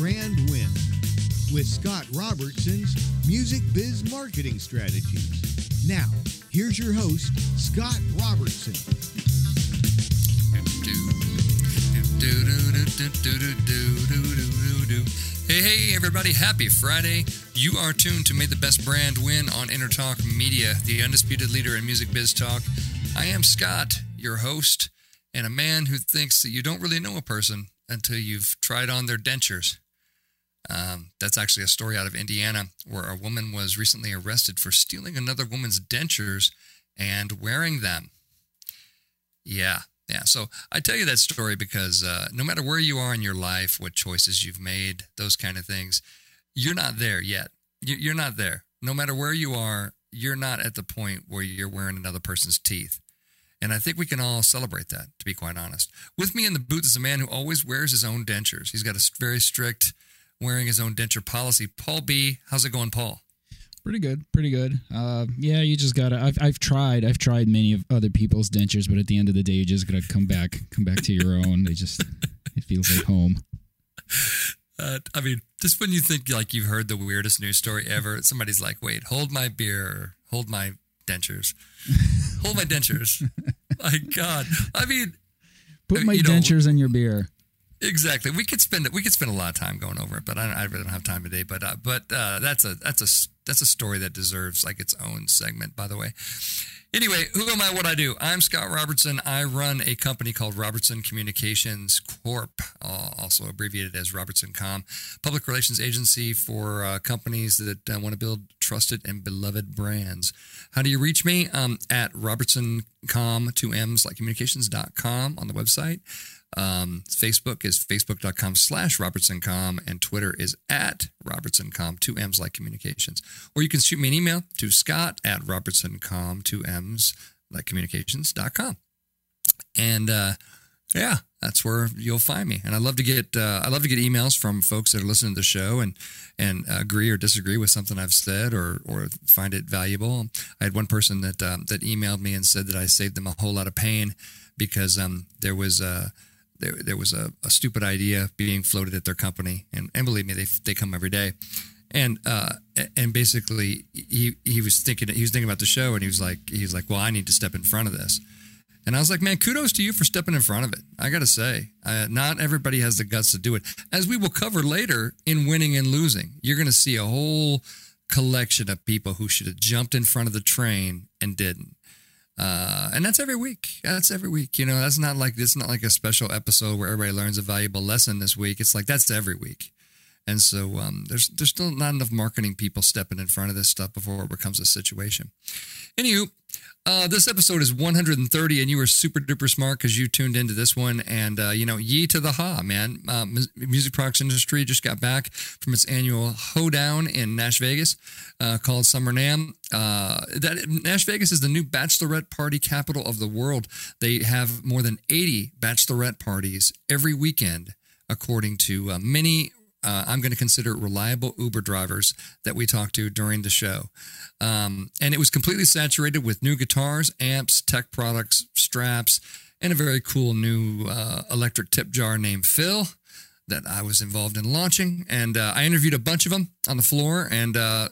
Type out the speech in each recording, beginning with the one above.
brand win with Scott Robertson's Music Biz Marketing Strategies. Now, here's your host, Scott Robertson. Hey, hey, everybody, happy Friday. You are tuned to May the Best Brand Win on Entertalk Media, the undisputed leader in music biz talk. I am Scott, your host, and a man who thinks that you don't really know a person until you've tried on their dentures. Um, that's actually a story out of Indiana where a woman was recently arrested for stealing another woman's dentures and wearing them. Yeah, yeah. So I tell you that story because uh, no matter where you are in your life, what choices you've made, those kind of things, you're not there yet. You're not there. No matter where you are, you're not at the point where you're wearing another person's teeth. And I think we can all celebrate that, to be quite honest. With me in the booth is a man who always wears his own dentures. He's got a very strict wearing his own denture policy. Paul B, how's it going, Paul? Pretty good, pretty good. Uh, yeah, you just gotta. I've I've tried. I've tried many of other people's dentures, but at the end of the day, you just gotta come back, come back to your own. They just, it feels like home. Uh, I mean, just when you think like you've heard the weirdest news story ever, somebody's like, "Wait, hold my beer, hold my dentures, hold my dentures." my God, I mean, put my dentures know, in your beer. Exactly. We could spend we could spend a lot of time going over it, but I, I really don't have time today. But uh, but uh, that's a that's a that's a story that deserves like its own segment. By the way. Anyway, who am I? What I do? I'm Scott Robertson. I run a company called Robertson Communications Corp, uh, also abbreviated as Robertson Com, public relations agency for uh, companies that uh, want to build trusted and beloved brands. How do you reach me? Um, at robertsoncom, two M's, like communications.com on the website. Um, Facebook is facebook.com slash robertsoncom, and Twitter is at robertsoncom, two M's like communications. Or you can shoot me an email to scott at robertsoncom, two M's like communications.com. And uh, yeah, that's where you'll find me. And I love to get uh, I love to get emails from folks that are listening to the show and and agree or disagree with something I've said or or find it valuable. I had one person that um, that emailed me and said that I saved them a whole lot of pain because um, there was a there, there was a, a, stupid idea being floated at their company, and, and believe me, they they come every day, and uh, and basically he he was thinking he was thinking about the show, and he was like he was like, well, I need to step in front of this, and I was like, man, kudos to you for stepping in front of it. I got to say, uh, not everybody has the guts to do it, as we will cover later in winning and losing. You're going to see a whole collection of people who should have jumped in front of the train and didn't. Uh, and that's every week. That's every week. You know, that's not like it's not like a special episode where everybody learns a valuable lesson this week. It's like that's every week. And so um, there's there's still not enough marketing people stepping in front of this stuff before it becomes a situation. Anywho, uh, this episode is 130, and you were super duper smart because you tuned into this one. And, uh, you know, ye to the ha, man. Uh, music products industry just got back from its annual hoedown in Nash Vegas uh, called Summer NAMM. Uh, that Nash Vegas is the new bachelorette party capital of the world. They have more than 80 bachelorette parties every weekend, according to uh, many uh, I'm going to consider reliable Uber drivers that we talked to during the show. Um, and it was completely saturated with new guitars, amps, tech products, straps, and a very cool new uh, electric tip jar named Phil that I was involved in launching. And uh, I interviewed a bunch of them on the floor, and uh,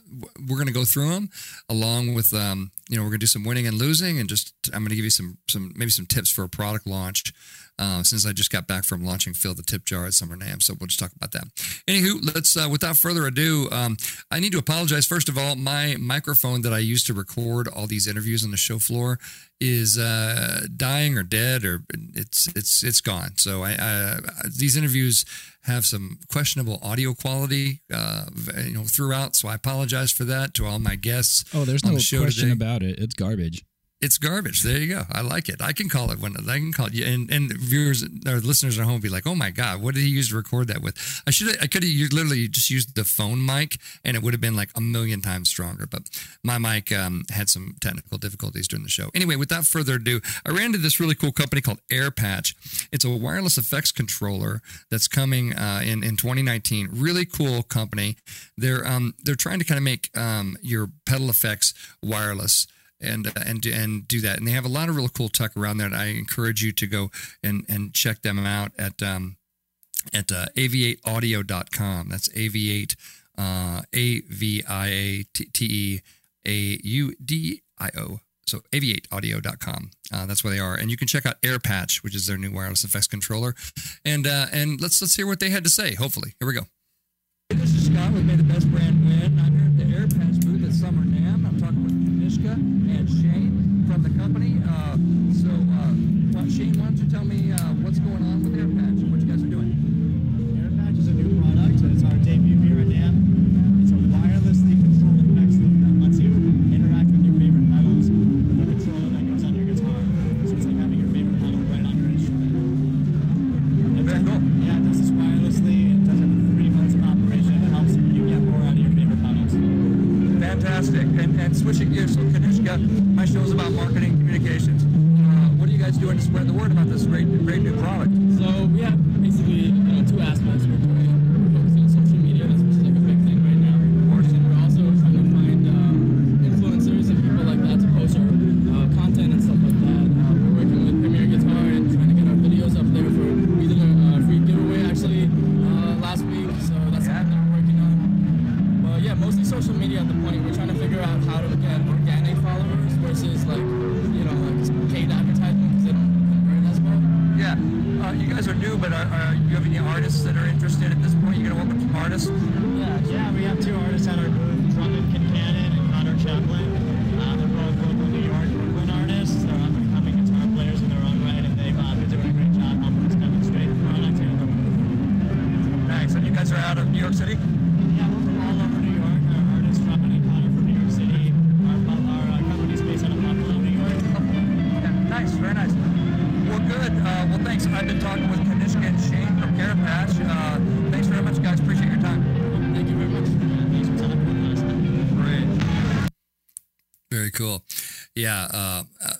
we're going to go through them along with, um, you know, we're going to do some winning and losing, and just I'm going to give you some, some maybe some tips for a product launch uh, since I just got back from launching Fill the Tip Jar at Summer NAMM. So we'll just talk about that. Anywho, let's, uh, without further ado, um, I need to apologize. First of all, my microphone that I used to record all these interviews on the show floor is uh, dying or dead or it's it's it's gone. So I, I, these interviews have some questionable audio quality, uh, you know, throughout. So I apologize for that to all my guests. Oh, there's no the question today. about it. It's garbage. It's garbage. There you go. I like it. I can call it when I can call it. And and viewers or listeners at home be like, oh my god, what did he use to record that with? I should I could have literally just used the phone mic, and it would have been like a million times stronger. But my mic um, had some technical difficulties during the show. Anyway, without further ado, I ran to this really cool company called AirPatch. It's a wireless effects controller that's coming uh, in in 2019. Really cool company. They're um they're trying to kind of make um your pedal effects wireless and uh, and and do that. And they have a lot of really cool tech around there. And I encourage you to go and and check them out at um, at uh, aviateaudio.com. That's aviate, uh, A V I A T E A U D I O. So aviateaudio.com. Uh, that's where they are, and you can check out AirPatch, which is their new wireless effects controller, and uh, and let's let's hear what they had to say. Hopefully, here we go. This is Scott with May the Best Brand Win. I'm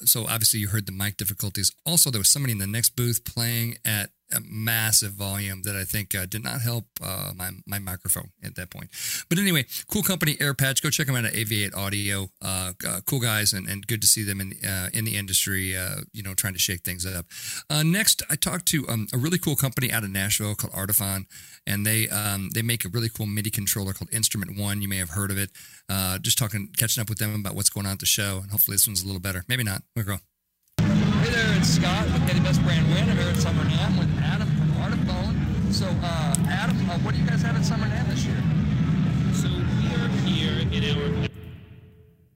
so obviously you heard the mic difficulties. Also, there was somebody in the next booth playing at a massive volume that I think uh, did not help uh, my my microphone at that point. But anyway, cool company AirPatch. Go check them out at Aviate Audio. Uh, uh, cool guys, and, and good to see them in uh, in the industry. Uh, you know, trying to shake things up. Next, I talked to um, a really cool company out of Nashville called Artiphon, and they um, they make a really cool MIDI controller called Instrument One. You may have heard of it. Just talking, catching up with them about what's going on at the show, and hopefully this one's a little better. Maybe not. We'll go. Hey Scott with the Best Brand Win. I'm here at Summer NAMM with Adam from Artiphon. So, uh, Adam, uh, what do you guys have at Summer NAMM this year? So we are here in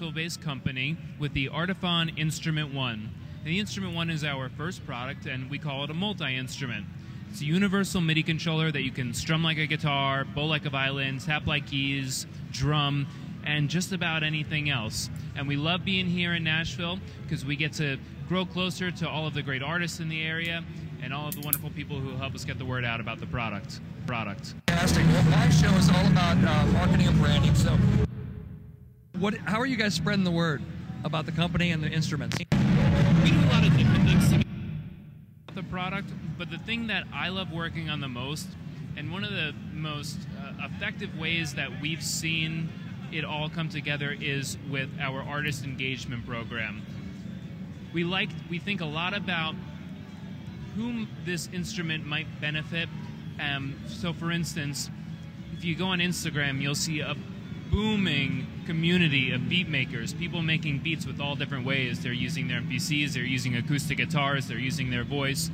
our based company with the Artiphon Instrument One. The Instrument One is our first product, and we call it a multi-instrument. It's a universal MIDI controller that you can strum like a guitar, bow like a violin, tap like keys, drum, and just about anything else. And we love being here in Nashville because we get to grow closer to all of the great artists in the area and all of the wonderful people who help us get the word out about the product. Product. Fantastic. Well, my show is all about uh, marketing and branding. So, what? How are you guys spreading the word about the company and the instruments? we do a lot of different things to the product, but the thing that I love working on the most, and one of the most uh, effective ways that we've seen it all come together is with our artist engagement program. We like we think a lot about whom this instrument might benefit. Um, so, for instance, if you go on Instagram, you'll see a booming community of beat makers, people making beats with all different ways. They're using their MPCs, they're using acoustic guitars, they're using their voice.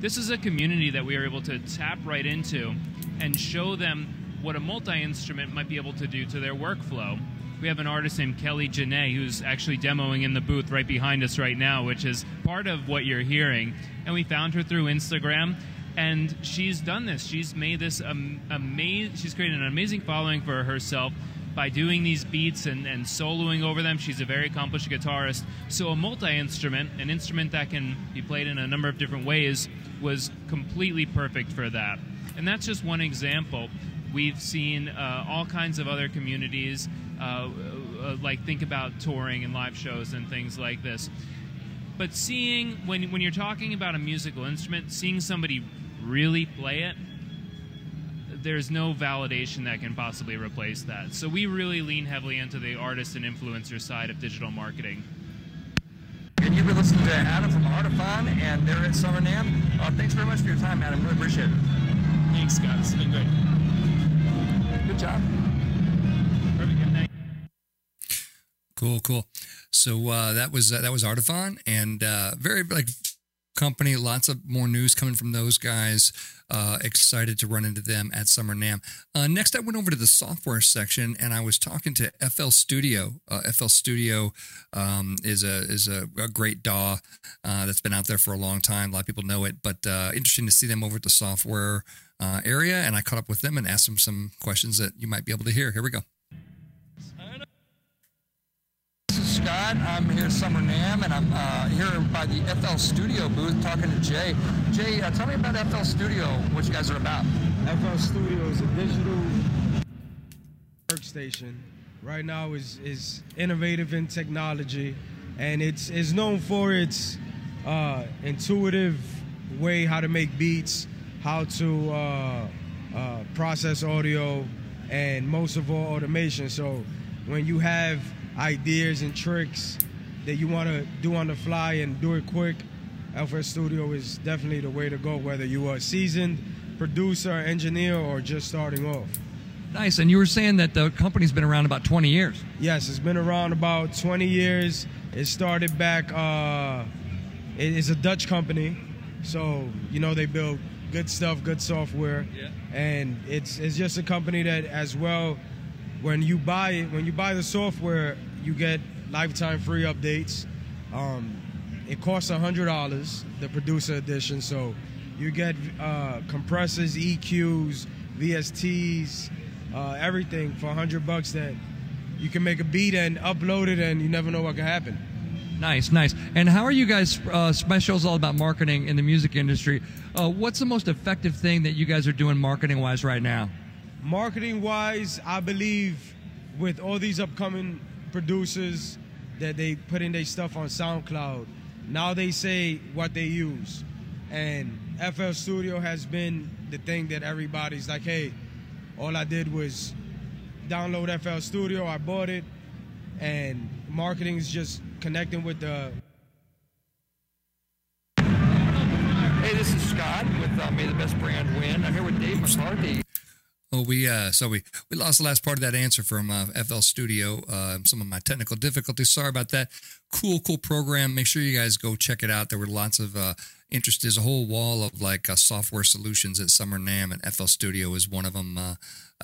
This is a community that we are able to tap right into and show them what a multi instrument might be able to do to their workflow. We have an artist named Kelly Janae who's actually demoing in the booth right behind us right now, which is part of what you're hearing. And we found her through Instagram and she's done this. She's made this amazing. She's created an amazing following for herself by doing these beats and, and soloing over them. She's a very accomplished guitarist. So a multi-instrument, an instrument that can be played in a number of different ways, was completely perfect for that. And that's just one example. We've seen uh, all kinds of other communities, uh, uh, like think about touring and live shows and things like this. But seeing when when you're talking about a musical instrument, seeing somebody really play it, there's no validation that can possibly replace that. So we really lean heavily into the artist and influencer side of digital marketing. And you've been listening to Adam from Artiphon, and they're at Summer NAMM. Uh, thanks very much for your time, Adam. Really appreciate it. Thanks, Scott. It's been great. Good job. Cool, cool. So uh, that was uh, that was Artiphon, and uh, very like company. Lots of more news coming from those guys. Uh, excited to run into them at Summer NAMM. Uh, next, I went over to the software section, and I was talking to FL Studio. Uh, FL Studio um, is a is a, a great DAW uh, that's been out there for a long time. A lot of people know it, but uh, interesting to see them over at the software uh, area. And I caught up with them and asked them some questions that you might be able to hear. Here we go. Scott. I'm here at Summer NAMM, and I'm uh, here by the FL Studio booth talking to Jay. Jay, uh, tell me about FL Studio, what you guys are about. FL Studio is a digital workstation. Right now is is innovative in technology, and it's is known for its uh, intuitive way how to make beats, how to uh, uh, process audio, and most of all automation. So when you have ideas and tricks that you want to do on the fly and do it quick, FL Studio is definitely the way to go. Whether you are a seasoned producer, engineer, or just starting off. Nice. And you were saying that the company's been around about 20 years. Yes, it's been around about 20 years. It started back. Uh, it is a Dutch company, so you know they build good stuff, good software, Yeah. and it's it's just a company that as well. When you buy when you buy the software, you get lifetime free updates. Um, it costs hundred dollars, the producer edition, so you get uh, compressors, EQs, VSTs, uh, everything for hundred bucks that you can make a beat and upload it, and you never know what can happen. Nice, nice. And how are you guys? Uh, my all about marketing in the music industry. Uh, what's the most effective thing that you guys are doing marketing wise right now? Marketing wise, I believe with all these upcoming producers that they put in their stuff on SoundCloud, now they say what they use. And FL Studio has been the thing that everybody's like, hey, all I did was download FL Studio, I bought it, and marketing is just connecting with the Hey, this is Scott with uh, May the Best Brand Win. I'm here with Dave McCarthy. Oh, we uh, so we we lost the last part of that answer from uh, FL Studio. Uh, some of my technical difficulties. Sorry about that. Cool, cool program. Make sure you guys go check it out. There were lots of uh, interest. There's a whole wall of like uh, software solutions at Summer NAMM, and FL Studio is one of them. Uh,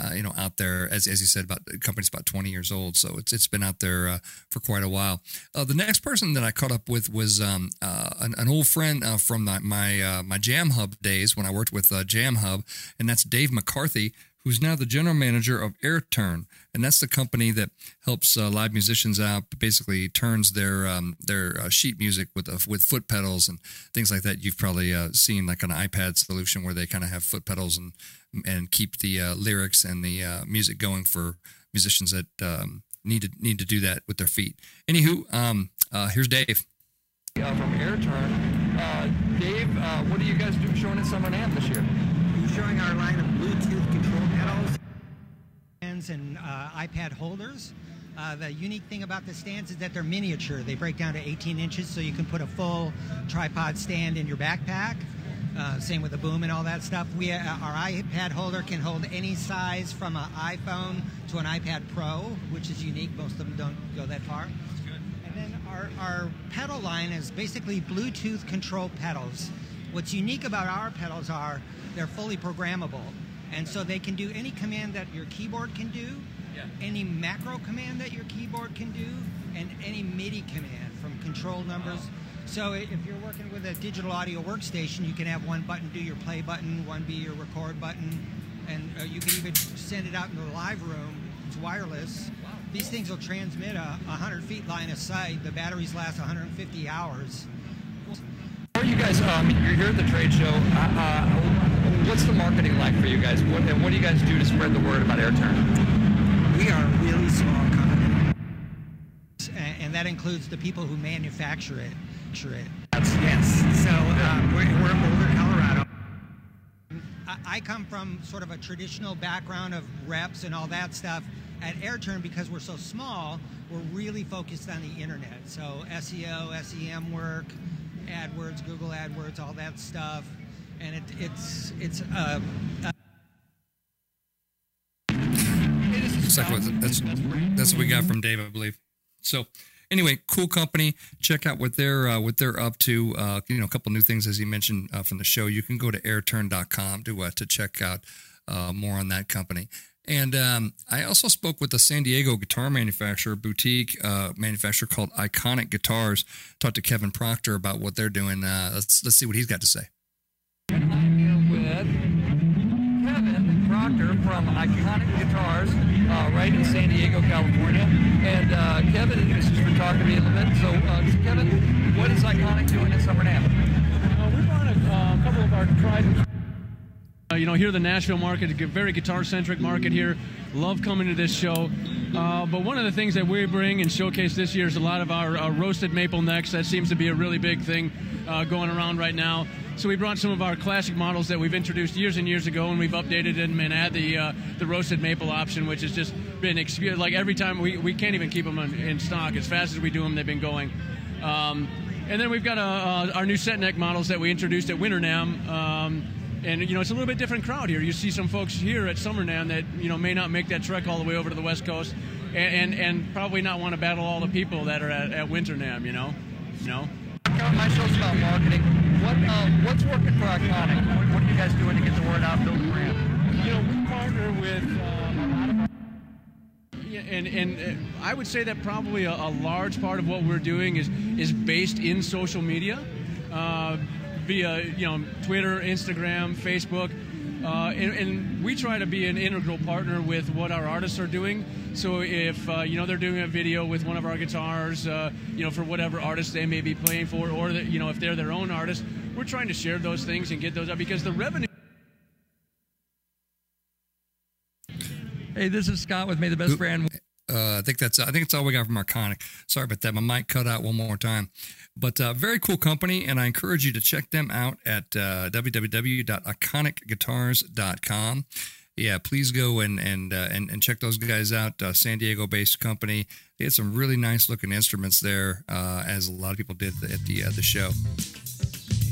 uh, you know, out there as as you said, about the company's about 20 years old, so it's it's been out there uh, for quite a while. Uh, the next person that I caught up with was um, uh, an, an old friend uh, from my my, uh, my Jam Hub days when I worked with Jam Hub, and that's Dave McCarthy who's now the general manager of AirTurn, and that's the company that helps uh, live musicians out. Basically, turns their um, their uh, sheet music with uh, with foot pedals and things like that. You've probably uh, seen like an iPad solution where they kind of have foot pedals and and keep the uh, lyrics and the uh, music going for musicians that um, need to need to do that with their feet. Anywho, um, here's Dave. From AirTurn. Dave, what are you guys doing showing at Summer this year? Showing our line of Bluetooth control pedals stands and uh, iPad holders. Uh, the unique thing about the stands is that they're miniature. They break down to 18 inches, so you can put a full tripod stand in your backpack. Uh, same with the boom and all that stuff. We uh, our iPad holder can hold any size from an iPhone to an iPad Pro, which is unique. Most of them don't go that far. And then our, our pedal line is basically Bluetooth control pedals. What's unique about our pedals are they're fully programmable. And so they can do any command that your keyboard can do, any macro command that your keyboard can do, and any MIDI command from control numbers. So if you're working with a digital audio workstation, you can have one button do your play button, one be your record button, and uh, you can even send it out into the live room. It's wireless. These things will transmit a 100 feet line of sight. The batteries last 150 hours. Are you guys? Um, you're here at the trade show. Uh, uh, what's the marketing like for you guys? What, and what do you guys do to spread the word about AirTurn? We are a really small company. And, and that includes the people who manufacture it. it. Yes. So um, we're, we're in Boulder, Colorado. I, come from sort of a traditional background of reps and all that stuff. At AirTurn, because we're so small, we're really focused on the internet. So SEO, SEM work, AdWords, Google AdWords, all that stuff, and it, it's it's. Uh, uh, That's that's what we got from Dave, I believe. So, anyway, cool company. Check out what they're uh, what they're up to. Uh, you know, a couple new things as he mentioned uh, from the show. You can go to airturn.com to uh, to check out uh, more on that company. And um, I also spoke with a San Diego guitar manufacturer, boutique uh, manufacturer called Iconic Guitars. Talked to Kevin Proctor about what they're doing. Uh, let's let's see what he's got to say. I'm here with Kevin Proctor from Iconic Guitars, uh, right in San Diego, California. And uh, Kevin, this is for talking to me a little bit. So, uh, Kevin, what is Iconic doing in Summer NAMM? Uh, we brought a uh, couple of our tried and you know, here the Nashville market, a very guitar-centric market here. Love coming to this show. Uh, but one of the things that we bring and showcase this year is a lot of our uh, roasted maple necks. That seems to be a really big thing uh, going around right now. So we brought some of our classic models that we've introduced years and years ago, and we've updated them and add the uh, the roasted maple option, which has just been like every time we, we can't even keep them in, in stock. As fast as we do them, they've been going. Um, and then we've got uh, our new set neck models that we introduced at Winter NAMM. Um, and you know it's a little bit different crowd here. You see some folks here at Summer NAMM that you know may not make that trek all the way over to the West Coast, and and, and probably not want to battle all the people that are at, at Winter NAMM. You know, no. My show's about marketing. What uh, what's working for Iconic? What, what are you guys doing to get the word out, build the brand? You know, we partner with um, a lot of and and uh, I would say that probably a, a large part of what we're doing is is based in social media. Uh, via you know Twitter, Instagram, Facebook, uh, and, and, we try to be an integral partner with what our artists are doing. So if uh, you know they're doing a video with one of our guitars, uh, you know for whatever artist they may be playing for, or that, you know if they're their own artist, we're trying to share those things and get those up because the revenue. Hey, this is Scott with May the Best Brand. Uh, I think that's I think it's all we got from Arconic. Sorry about that. My mic cut out one more time. But uh, very cool company, and I encourage you to check them out at uh, www.iconicguitars.com. Yeah, please go and and uh, and, and check those guys out. Uh, San Diego based company. They had some really nice looking instruments there, uh, as a lot of people did at the uh, the show.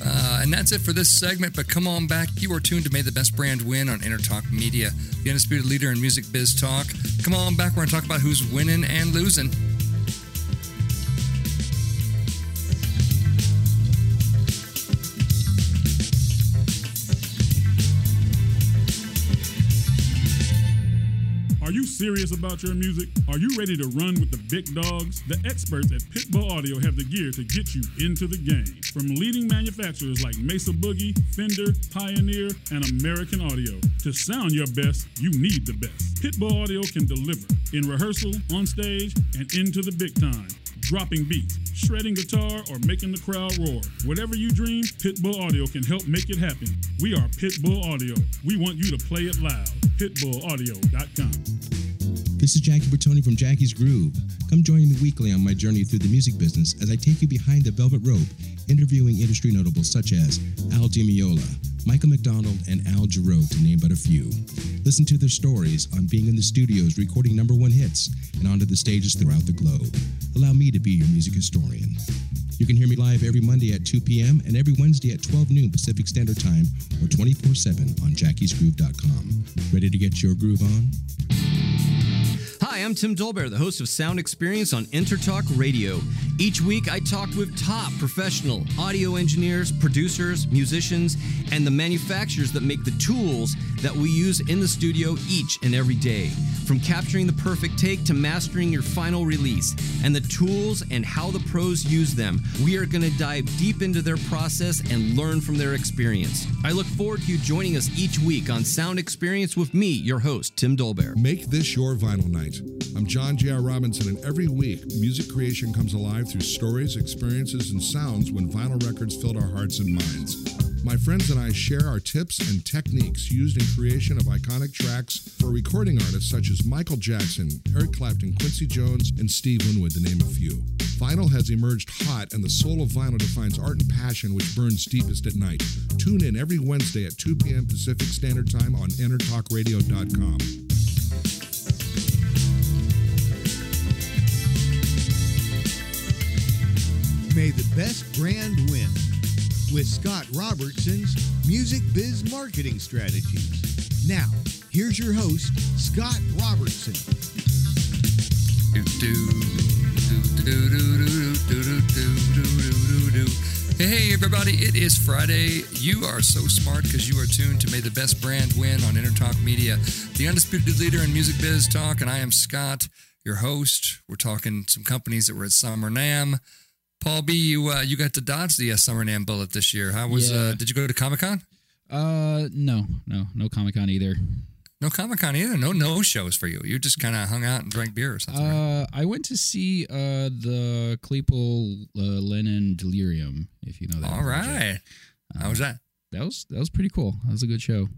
Uh, and that's it for this segment. But come on back. You are tuned to May the Best Brand Win on Entertalk Media, the undisputed leader in music biz talk. Come on back. We're going to talk about who's winning and losing. Serious about your music? Are you ready to run with the big dogs? The experts at Pitbull Audio have the gear to get you into the game. From leading manufacturers like Mesa Boogie, Fender, Pioneer, and American Audio. To sound your best, you need the best. Pitbull Audio can deliver in rehearsal, on stage, and into the big time dropping beats, shredding guitar, or making the crowd roar. Whatever you dream, Pitbull Audio can help make it happen. We are Pitbull Audio. We want you to play it loud. PitbullAudio.com. This is Jackie Bertoni from Jackie's Groove. Come join me weekly on my journey through the music business as I take you behind the velvet rope, interviewing industry notables such as Al Di Meola, Michael McDonald, and Al Jarreau, to name but a few. Listen to their stories on being in the studios recording number one hits and onto the stages throughout the globe. Allow me to be your music historian. You can hear me live every Monday at 2 p.m. and every Wednesday at 12 noon Pacific Standard Time or 24 7 on jackiesgroove.com. Ready to get your groove on? I'm Tim Dolbear, the host of Sound Experience on Entertalk Radio. Each week, I talk with top professional audio engineers, producers, musicians, and the manufacturers that make the tools that we use in the studio each and every day. From capturing the perfect take to mastering your final release, and the tools and how the pros use them, we are going to dive deep into their process and learn from their experience. I look forward to you joining us each week on Sound Experience with me, your host, Tim Dolbear. Make this your vinyl night. I'm John J.R. Robinson, and every week, music creation comes alive through stories, experiences, and sounds when vinyl records filled our hearts and minds. My friends and I share our tips and techniques used in creation of iconic tracks for recording artists such as Michael Jackson, Eric Clapton, Quincy Jones, and Steve Winwood, to name a few. Vinyl has emerged hot, and the soul of vinyl defines art and passion which burns deepest at night. Tune in every Wednesday at 2 p.m. Pacific Standard Time on EnterTalkRadio.com. May the best brand win with Scott Robertson's Music Biz Marketing Strategies. Now, here's your host, Scott Robertson. Hey, everybody, it is Friday. You are so smart because you are tuned to May the Best Brand Win on Entertalk Media, the undisputed leader in music biz talk. And I am Scott, your host. We're talking some companies that were at Summer NAMM. Paul B, you uh, you got to dodge the uh, Summer NAMM bullet this year. How was? Yeah. Uh, did you go to Comic Con? Uh, no, no, no Comic Con either. No Comic Con either. No no shows for you. You just kind of hung out and drank beer or something. right? Uh, I went to see uh the Claypool uh, Lennon Delirium. If you know that. All right. right. How was that? That was that was pretty cool. That was a good show.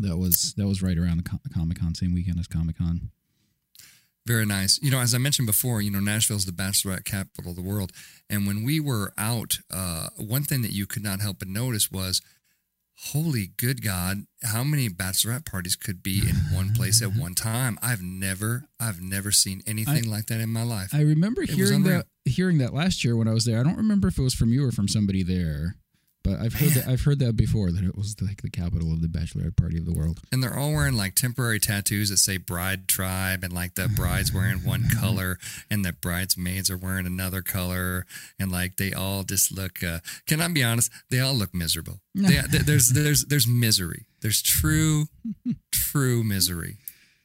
That was that was right around the Co- Comic Con, same weekend as Comic Con. Very nice. You know, as I mentioned before, you know, Nashville's the bachelorette capital of the world. And when we were out, uh, one thing that you could not help but notice was, holy good God, how many bachelorette parties could be in one place at one time? I've never, I've never seen anything like that in my life. I remember It hearing that hearing that last year when I was there. I don't remember if it was from you or from somebody there, but I've heard that I've heard that before that it was like the capital of the bachelorette party of the world. And they're all wearing like temporary tattoos that say bride tribe, and like the bride's wearing one color, and the bridesmaids are wearing another color, and like they all just look. Uh, can I be honest? They all look miserable. They, there's there's there's misery. There's true true misery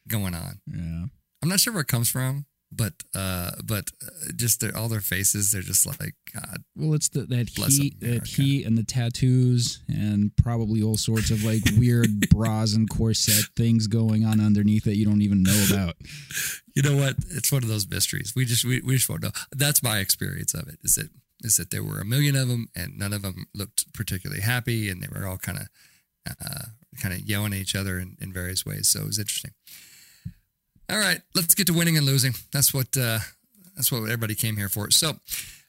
going on. Yeah. I'm not sure where it comes from, but uh, but uh, just their, all their faces, they're just like God. Well, it's the, that heat, that America. heat, and the tattoos, and probably all sorts of like weird bras and corset things going on underneath that you don't even know about. You know what? It's one of those mysteries. We just we, we just won't know. That's my experience of it. Is that is that there were a million of them and none of them looked particularly happy, and they were all kind of uh, kind of yelling at each other in, in various ways. So it was interesting. All right, let's get to winning and losing. That's what uh, that's what everybody came here for. So.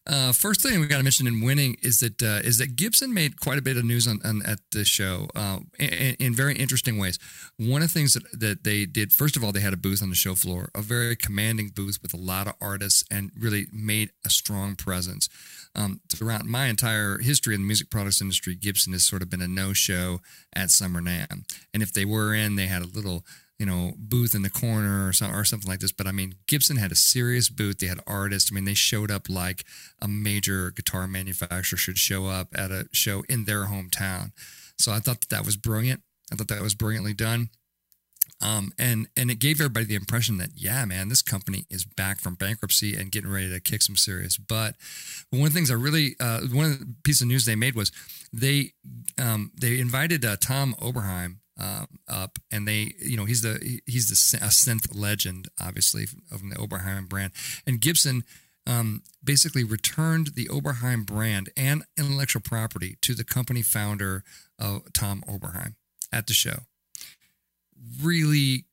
Uh, first thing we got to mention in winning is that uh, is that Gibson made quite a bit of news on, on at the show uh, in, in very interesting ways. One of the things that, that they did, first of all, they had a booth on the show floor, a very commanding booth with a lot of artists, and really made a strong presence. Um, throughout my entire history in the music products industry, Gibson has sort of been a no-show at Summer NAM, and if they were in, they had a little you know, booth in the corner or, or something like this. But I mean, Gibson had a serious booth. They had artists. I mean, they showed up like a major guitar manufacturer should show up at a show in their hometown. So I thought that, that was brilliant. I thought that was brilliantly done. Um, and and it gave everybody the impression that yeah, man, this company is back from bankruptcy and getting ready to kick some serious butt. But one of the things I really, uh, one of the pieces of news they made was they um, they invited uh, Tom Oberheim um, up, and they, you know, he's the he's the a synth legend, obviously from the Oberheim brand, and Gibson. Um, basically returned the Oberheim brand and intellectual property to the company founder, uh, Tom Oberheim, at the show really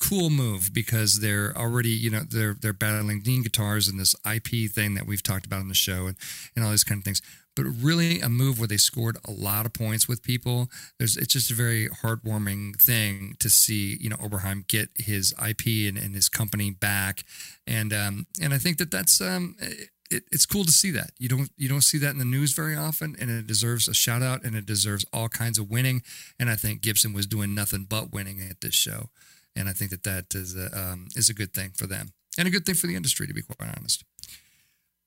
cool move because they're already you know they're they're battling Dean guitars and this IP thing that we've talked about on the show and, and all these kind of things. But really a move where they scored a lot of points with people. There's it's just a very heartwarming thing to see you know Oberheim get his IP and, and his company back, and um and I think that that's um. It, it's cool to see that you don't you don't see that in the news very often, and it deserves a shout out, and it deserves all kinds of winning. And I think Gibson was doing nothing but winning at this show and I think that that is a, um, is a good thing for them and a good thing for the industry, to be quite honest.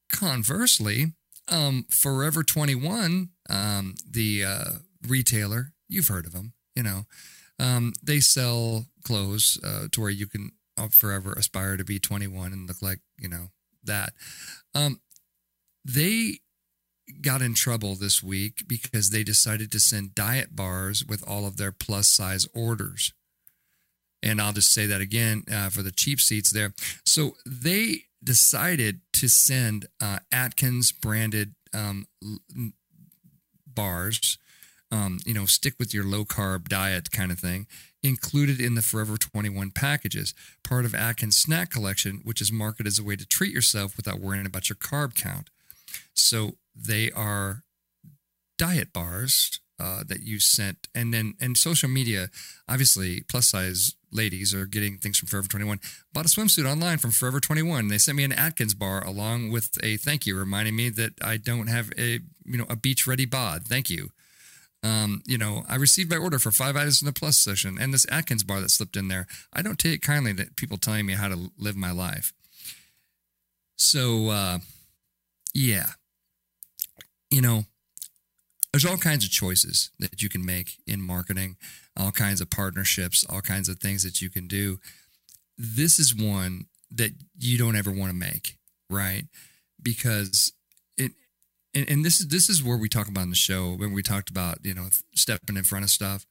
Conversely, um, Forever 21, um, the uh, retailer, you've heard of them, you know, um, they sell clothes uh, to where you can uh, forever aspire to be 21 and look like, you know, that. Um, they got in trouble this week because they decided to send diet bars with all of their plus size orders. And I'll just say that again uh, for the cheap seats there. So they decided to send uh, Atkins branded um, bars, um, you know, stick with your low carb diet kind of thing, included in the Forever 21 packages, part of Atkins snack collection, which is marketed as a way to treat yourself without worrying about your carb count. So they are diet bars uh, that you sent, and then and social media, obviously plus size ladies are getting things from Forever 21. Bought a swimsuit online from Forever 21. They sent me an Atkins bar along with a thank you, reminding me that I don't have a you know a beach ready bod. Thank you. Um, you know, I received my order for five items in the plus session and this Atkins bar that slipped in there. I don't take kindly to people telling me how to live my life. So, uh, yeah, you know, there's all kinds of choices that you can make in marketing, all kinds of partnerships, all kinds of things that you can do. This is one that you don't ever want to make, right? Because it, and, and this is this is where we talk about in the show when we talked about you know stepping in front of stuff.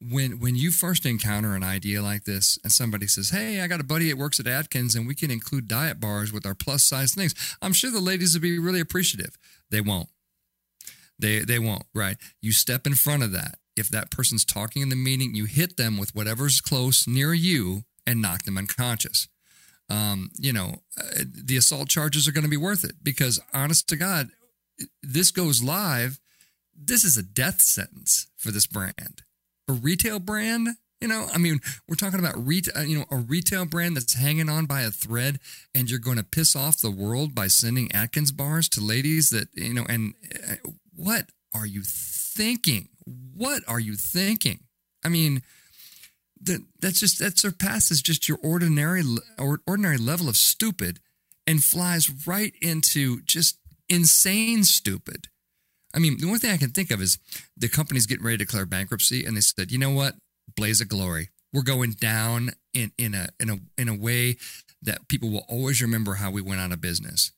When when you first encounter an idea like this, and somebody says, "Hey, I got a buddy that works at Atkins, and we can include diet bars with our plus size things," I'm sure the ladies would be really appreciative. They won't. They they won't, right? You step in front of that. If that person's talking in the meeting, you hit them with whatever's close near you and knock them unconscious. Um, you know, uh, the assault charges are going to be worth it because, honest to God, this goes live. This is a death sentence for this brand, a retail brand. You know, I mean, we're talking about retail, you know, a retail brand that's hanging on by a thread, and you're going to piss off the world by sending Atkins bars to ladies that you know. And uh, what are you thinking? What are you thinking? I mean, that that's just that surpasses just your ordinary or ordinary level of stupid, and flies right into just insane stupid. I mean, the only thing I can think of is the company's getting ready to declare bankruptcy, and they said, you know what, blaze of glory, we're going down in in a in a in a way that people will always remember how we went out of business.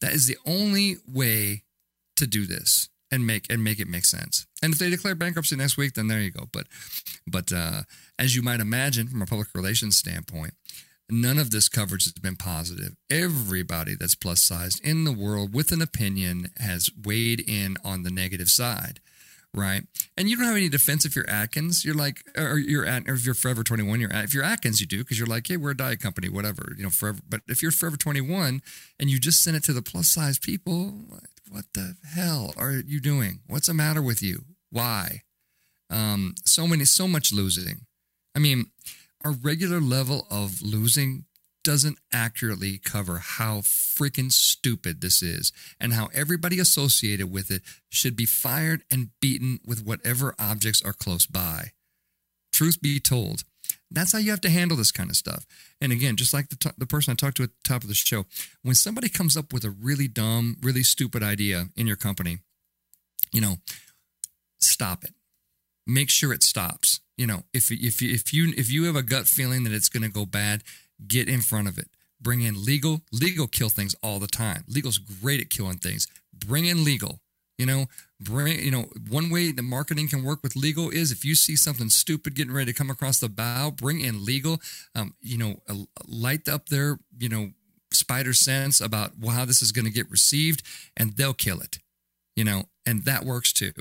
That is the only way to do this and make and make it make sense. And if they declare bankruptcy next week, then there you go. But but uh, as you might imagine, from a public relations standpoint, none of this coverage has been positive. Everybody that's plus sized in the world with an opinion has weighed in on the negative side. Right, and you don't have any defense if you're Atkins. You're like, or you're at, or if you're Forever 21, you're at, if you're Atkins, you do because you're like, hey, we're a diet company, whatever, you know, forever. But if you're Forever 21 and you just send it to the plus size people, what the hell are you doing? What's the matter with you? Why? Um, so many, so much losing. I mean, our regular level of losing doesn't accurately cover how freaking stupid this is and how everybody associated with it should be fired and beaten with whatever objects are close by. Truth be told, that's how you have to handle this kind of stuff. And again, just like the, t- the person I talked to at the top of the show, when somebody comes up with a really dumb, really stupid idea in your company, you know, stop it. Make sure it stops. You know, if if if you if you have a gut feeling that it's going to go bad, get in front of it. Bring in legal. Legal kill things all the time. Legal's great at killing things. Bring in legal. You know, bring you know one way the marketing can work with legal is if you see something stupid getting ready to come across the bow, bring in legal. Um, you know, light up their you know spider sense about how this is going to get received, and they'll kill it. You know, and that works too.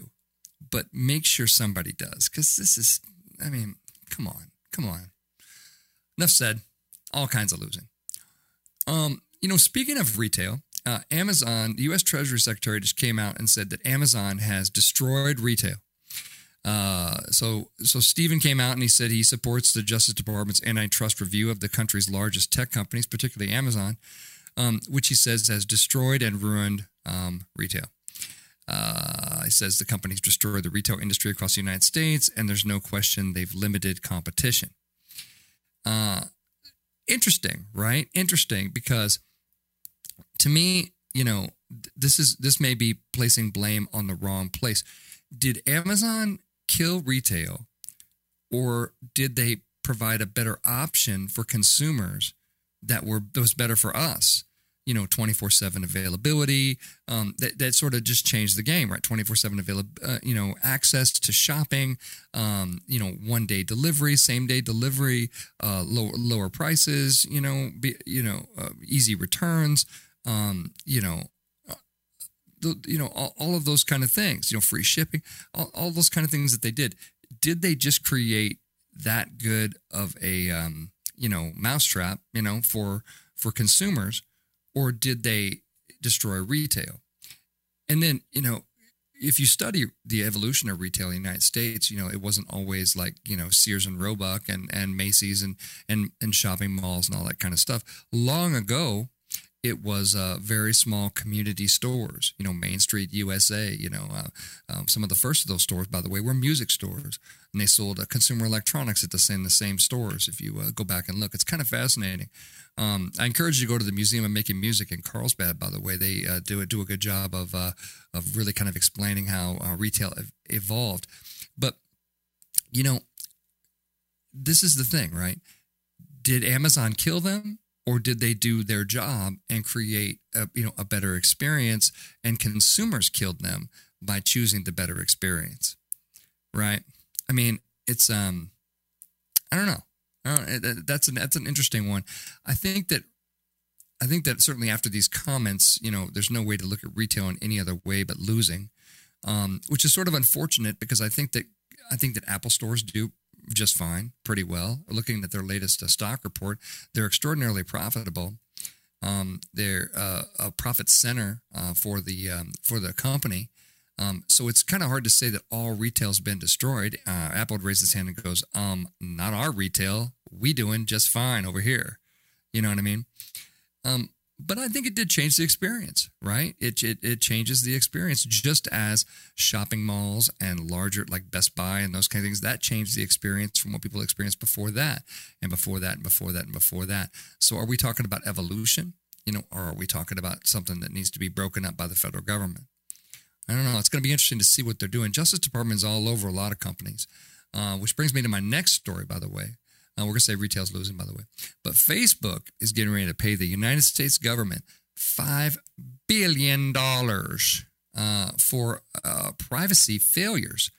But make sure somebody does because this is. I mean, come on, come on. Enough said. All kinds of losing. Um, you know, speaking of retail, uh, Amazon, the U.S. Treasury Secretary just came out and said that Amazon has destroyed retail. Uh, so, so Stephen came out and he said he supports the Justice Department's antitrust review of the country's largest tech companies, particularly Amazon, um, which he says has destroyed and ruined um, retail. Uh, he says the company's destroyed the retail industry across the United States, and there's no question they've limited competition. Uh, interesting, right? Interesting because to me, you know, this is this may be placing blame on the wrong place. Did Amazon kill retail or did they provide a better option for consumers that were that was better for us? You know, 24 7 availability. Um, that, that sort of just changed the game, right? 24 7 available, uh, you know, access to shopping, um, you know, one day delivery, same day delivery, uh, lower, lower prices, you know, be, you know, uh, easy returns um, you know, uh, the, you know, all, all, of those kind of things, you know, free shipping, all, all those kind of things that they did. Did they just create that good of a, um, you know, mousetrap, you know, for for consumers, or did they destroy retail? And then, you know, if you study the evolution of retail in the United States, you know, it wasn't always like, you know, Sears and Roebuck and, and Macy's and, and, and shopping malls and all that kind of stuff. Long ago, it was uh, very small community stores. You know, Main Street USA. You know, uh, um, some of the first of those stores, by the way, were music stores, and they sold uh, consumer electronics at the same the same stores. If you uh, go back and look, it's kind of fascinating. Um, I encourage you to go to the Museum of Making Music in Carlsbad. By the way, they uh, do do a good job of uh, of really kind of explaining how retail ev- evolved. But you know, this is the thing, right? Did Amazon kill them? Or did they do their job and create a, you know a better experience and consumers killed them by choosing the better experience right? I mean it's um i don't know, I don't, that's an that's an interesting one. I think that i think that certainly after these comments you know there's no way to look at retail in any other way but losing um, which is sort of unfortunate because i think that i think that apple stores do just fine, pretty well. Looking at their latest uh, stock report, they're extraordinarily profitable. Um, they're uh, a profit center uh, for the um, for the company. Um, so it's kind of hard to say that all retail's been destroyed. Uh, Apple raises his hand and goes, "Um, not our retail. We doing just fine over here." You know what I mean? Um, but I think it did change the experience, right? It, it it changes the experience just as shopping malls and larger like Best Buy and those kind of things that changed the experience from what people experienced before that and before that and before that and before that. So are we talking about evolution, you know, or are we talking about something that needs to be broken up by the federal government? I don't know. It's going to be interesting to see what they're doing. Justice Department is all over a lot of companies, uh, which brings me to my next story, by the way. Uh, we're going to say retail's losing, by the way. But Facebook is getting ready to pay the United States government $5 billion uh, for uh, privacy failures.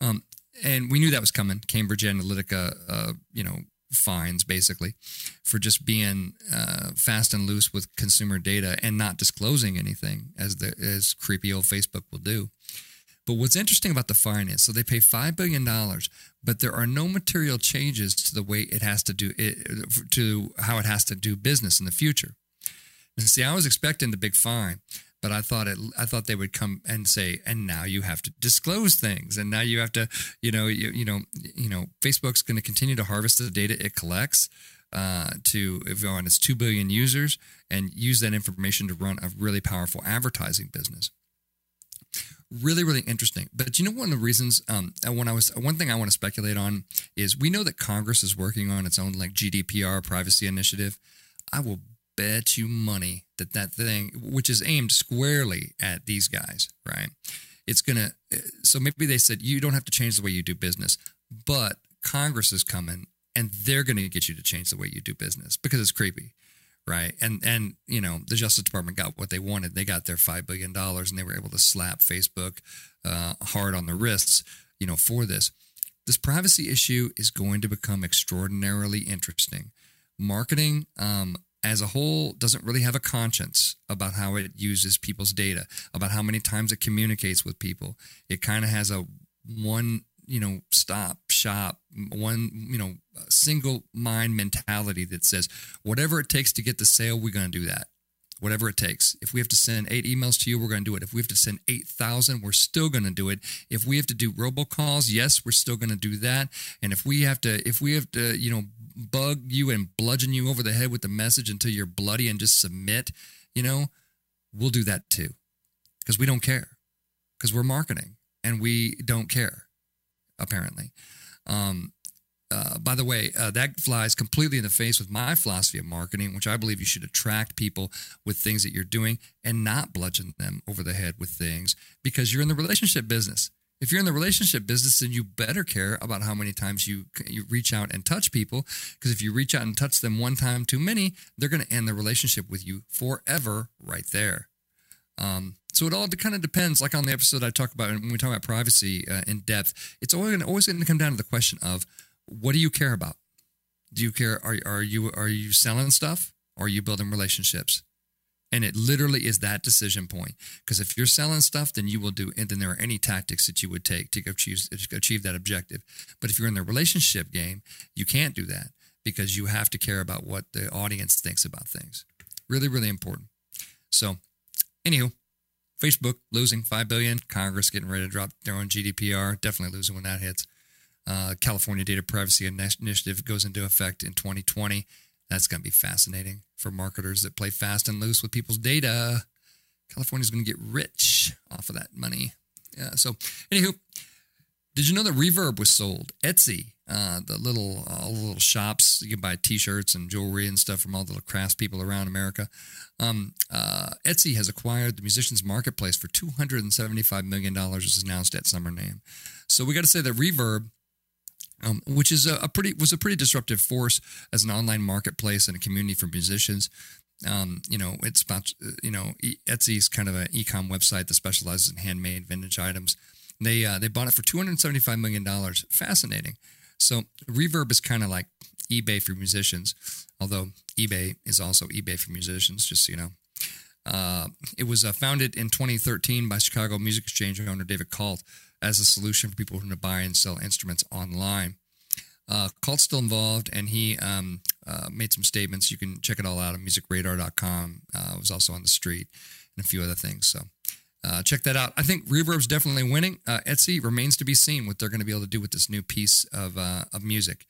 Um, and we knew that was coming. Cambridge Analytica, uh, you know, fines basically for just being uh, fast and loose with consumer data and not disclosing anything, as the as creepy old Facebook will do. But what's interesting about the finance, so they pay $5 billion, but there are no material changes to the way it has to do it, to how it has to do business in the future. And see, I was expecting the big fine, but I thought it, I thought they would come and say, and now you have to disclose things, and now you have to, you know, you, you know, you know, Facebook's going to continue to harvest the data it collects uh, to if on its two billion users and use that information to run a really powerful advertising business really really interesting. But you know one of the reasons um when i was one thing i want to speculate on is we know that congress is working on its own like gdpr privacy initiative. I will bet you money that that thing which is aimed squarely at these guys right? It's gonna so maybe they said you don't have to change the way you do business but congress is coming and they're gonna get you to change the way you do business because it's creepy right? And and you know the Justice Department got what they wanted. They got their five billion dollars, and they were able to slap Facebook uh, hard on the wrists, you know, for this. This privacy issue is going to become extraordinarily interesting. Marketing, um, as a whole, doesn't really have a conscience about how it uses people's data, about how many times it communicates with people. It kind of has a one you know stop shop one you know single mind mentality that says whatever it takes to get the sale we're going to do that. Whatever it takes. If we have to send eight emails to you we're going to do it. If we have to send 8000 we're still going to do it. If we have to do robocalls yes we're still going to do that. And if we have to if we have to you know bug you and bludgeon you over the head with the message until you're bloody and just submit you know we'll do that too. Because we don't care. Because we're marketing and we don't care apparently. Um, uh, by the way, uh, that flies completely in the face with my philosophy of marketing, which I believe you should attract people with things that you're doing and not bludgeon them over the head with things because you're in the relationship business. If you're in the relationship business, then you better care about how many times you you reach out and touch people. Because if you reach out and touch them one time too many, they're going to end the relationship with you forever right there. Um, so it all kind of depends. Like on the episode I talk about and when we talk about privacy uh, in depth, it's always going always going to come down to the question of what do you care about? Do you care? Are are you are you selling stuff? Or are you building relationships? And it literally is that decision point. Because if you're selling stuff, then you will do, and then there are any tactics that you would take to achieve, achieve that objective. But if you're in the relationship game, you can't do that because you have to care about what the audience thinks about things. Really, really important. So, anywho, Facebook losing five billion. Congress getting ready to drop their own GDPR. Definitely losing when that hits. Uh, California Data Privacy Initiative goes into effect in 2020. That's going to be fascinating for marketers that play fast and loose with people's data. California's going to get rich off of that money. Yeah. So, anywho, did you know that Reverb was sold? Etsy, uh, the little all the little shops you can buy T-shirts and jewelry and stuff from all the craftspeople around America. Um, uh, Etsy has acquired the Musicians Marketplace for two hundred and seventy-five million dollars, was announced at Summer NAMM. So we got to say that Reverb. Um, which is a, a, pretty was a pretty disruptive force as an online marketplace and a community for musicians. Um, you know, it's about you know Etsy's kind of an e-com website that specializes in handmade vintage items. They uh, they bought it for two hundred seventy five million dollars. Fascinating. So Reverb is kind of like eBay for musicians, although eBay is also eBay for musicians. Just so you know. Uh, it was uh, founded in 2013 by Chicago Music Exchange owner David Kalt as a solution for people who want to buy and sell instruments online. Uh, Kalt's still involved, and he um, uh, made some statements. You can check it all out on musicradar.com. Uh, it was also on the street and a few other things. So uh, check that out. I think Reverb's definitely winning. Uh, Etsy remains to be seen what they're going to be able to do with this new piece of, uh, of music.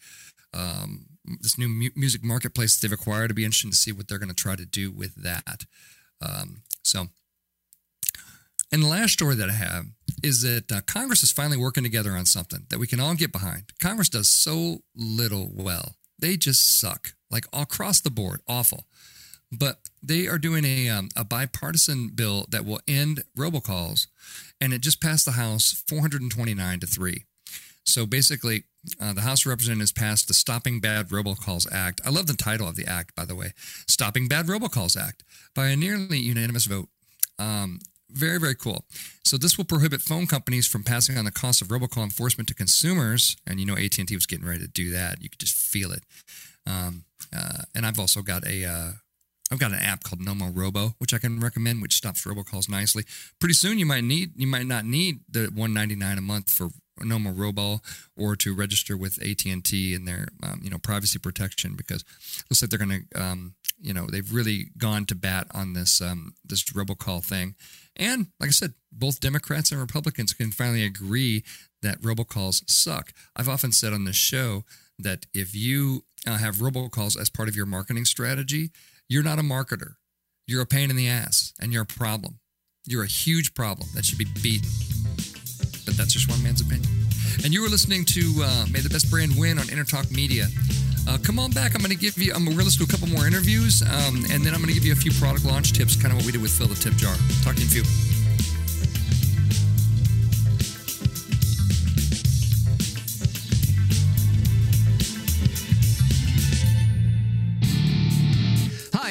Um, this new mu- music marketplace they've acquired to be interesting to see what they're going to try to do with that. Um, so, and the last story that I have is that uh, Congress is finally working together on something that we can all get behind. Congress does so little well. They just suck, like across the board, awful. But they are doing a, um, a bipartisan bill that will end robocalls, and it just passed the House 429 to 3. So basically, uh, the House of Representatives passed the Stopping Bad Robocalls Act. I love the title of the act, by the way Stopping Bad Robocalls Act by a nearly unanimous vote. Um, very, very cool. So this will prohibit phone companies from passing on the cost of robocall enforcement to consumers. And you know, AT&T was getting ready to do that. You could just feel it. Um, uh, and I've also got a, uh, I've got an app called Nomorobo, which I can recommend, which stops robocalls nicely. Pretty soon, you might need, you might not need the 199 a month for Nomorobo or to register with AT&T and their um, you know privacy protection because it looks like they're going to um, you know they've really gone to bat on this um, this robocall thing and like I said both Democrats and Republicans can finally agree that robocalls suck I've often said on this show that if you uh, have robocalls as part of your marketing strategy you're not a marketer you're a pain in the ass and you're a problem you're a huge problem that should be beaten but that's just one man's opinion. And you were listening to uh, May the Best Brand Win on Entertalk Media. Uh, come on back. I'm going to give you, I'm going to to a couple more interviews, um, and then I'm going to give you a few product launch tips, kind of what we did with Fill the Tip Jar. Talk to you in a few.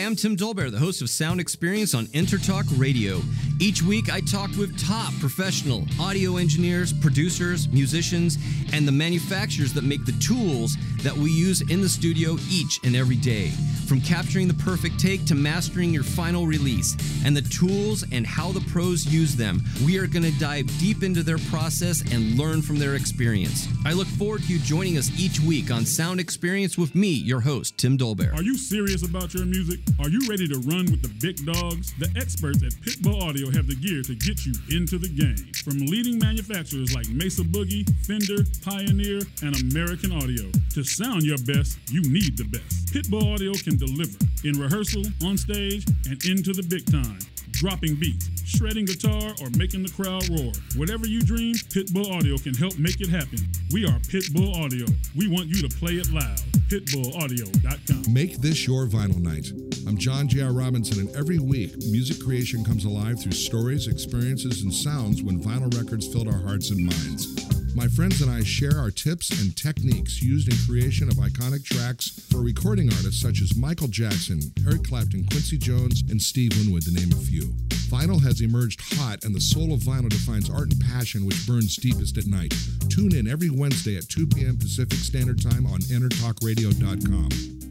I'm Tim Dolbear, the host of Sound Experience on Entertalk Radio. Each week, I talk with top professional audio engineers, producers, musicians, and the manufacturers that make the tools that we use in the studio each and every day. From capturing the perfect take to mastering your final release, and the tools and how the pros use them, we are going to dive deep into their process and learn from their experience. I look forward to you joining us each week on Sound Experience with me, your host, Tim Dolbear. Are you serious about your music? Are you ready to run with the big dogs? The experts at Pitbull Audio have the gear to get you into the game. From leading manufacturers like Mesa Boogie, Fender, Pioneer, and American Audio. To sound your best, you need the best. Pitbull Audio can deliver in rehearsal, on stage, and into the big time dropping beats, shredding guitar, or making the crowd roar. Whatever you dream, Pitbull Audio can help make it happen. We are Pitbull Audio. We want you to play it loud. PitbullAudio.com. Make this your vinyl night. I'm John J.R. Robinson, and every week, music creation comes alive through stories, experiences, and sounds when vinyl records filled our hearts and minds. My friends and I share our tips and techniques used in creation of iconic tracks for recording artists such as Michael Jackson, Eric Clapton, Quincy Jones, and Steve Winwood, to name a few. Vinyl has emerged hot, and the soul of vinyl defines art and passion which burns deepest at night. Tune in every Wednesday at 2 p.m. Pacific Standard Time on EnterTalkRadio.com.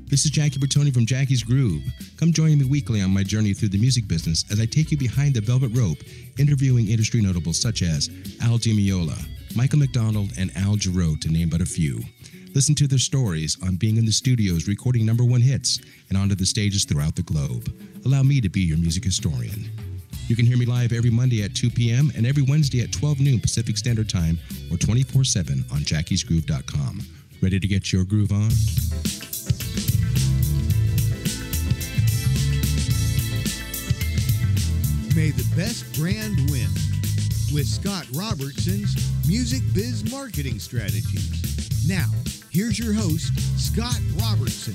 This is Jackie Bertoni from Jackie's Groove. Come join me weekly on my journey through the music business as I take you behind the velvet rope, interviewing industry notables such as Al Di Meola, Michael McDonald and Al Jarreau, to name but a few. Listen to their stories on being in the studios recording number one hits and onto the stages throughout the globe. Allow me to be your music historian. You can hear me live every Monday at 2 p.m. and every Wednesday at 12 noon Pacific Standard Time or 24 7 on jackiesgroove.com. Ready to get your groove on? May the best brand win with Scott Robertson's Music Biz Marketing Strategies. Now, here's your host, Scott Robertson.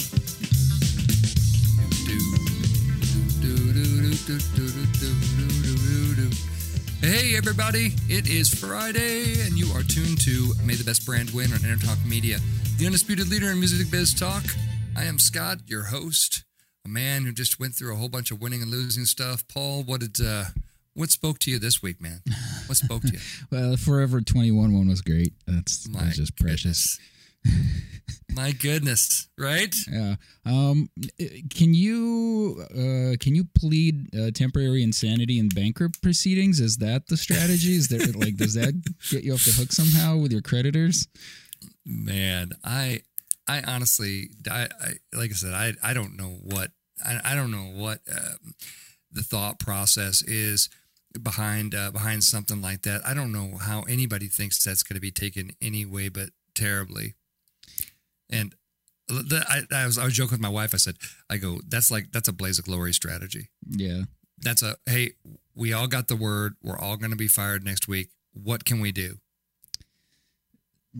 Hey, everybody, it is Friday, and you are tuned to May the Best Brand Win on Entertalk Media, the undisputed leader in music biz talk. I am Scott, your host, a man who just went through a whole bunch of winning and losing stuff. Paul, what did uh, what spoke to you this week, man? What spoke to you? Well, Forever 21 one was great. That's that My was just precious. My goodness, right? Yeah. Um, can you uh, can you plead uh, temporary insanity in bankrupt proceedings? Is that the strategy? Is there like does that get you off the hook somehow with your creditors? Man, I I honestly, I, I like I said, I I don't know what I, I don't know what um, the thought process is behind uh, behind something like that. I don't know how anybody thinks that's going to be taken any way but terribly. And the, I, I was I was joking with my wife. I said, I go, that's like that's a blaze of glory strategy. Yeah. That's a hey, we all got the word. We're all going to be fired next week. What can we do?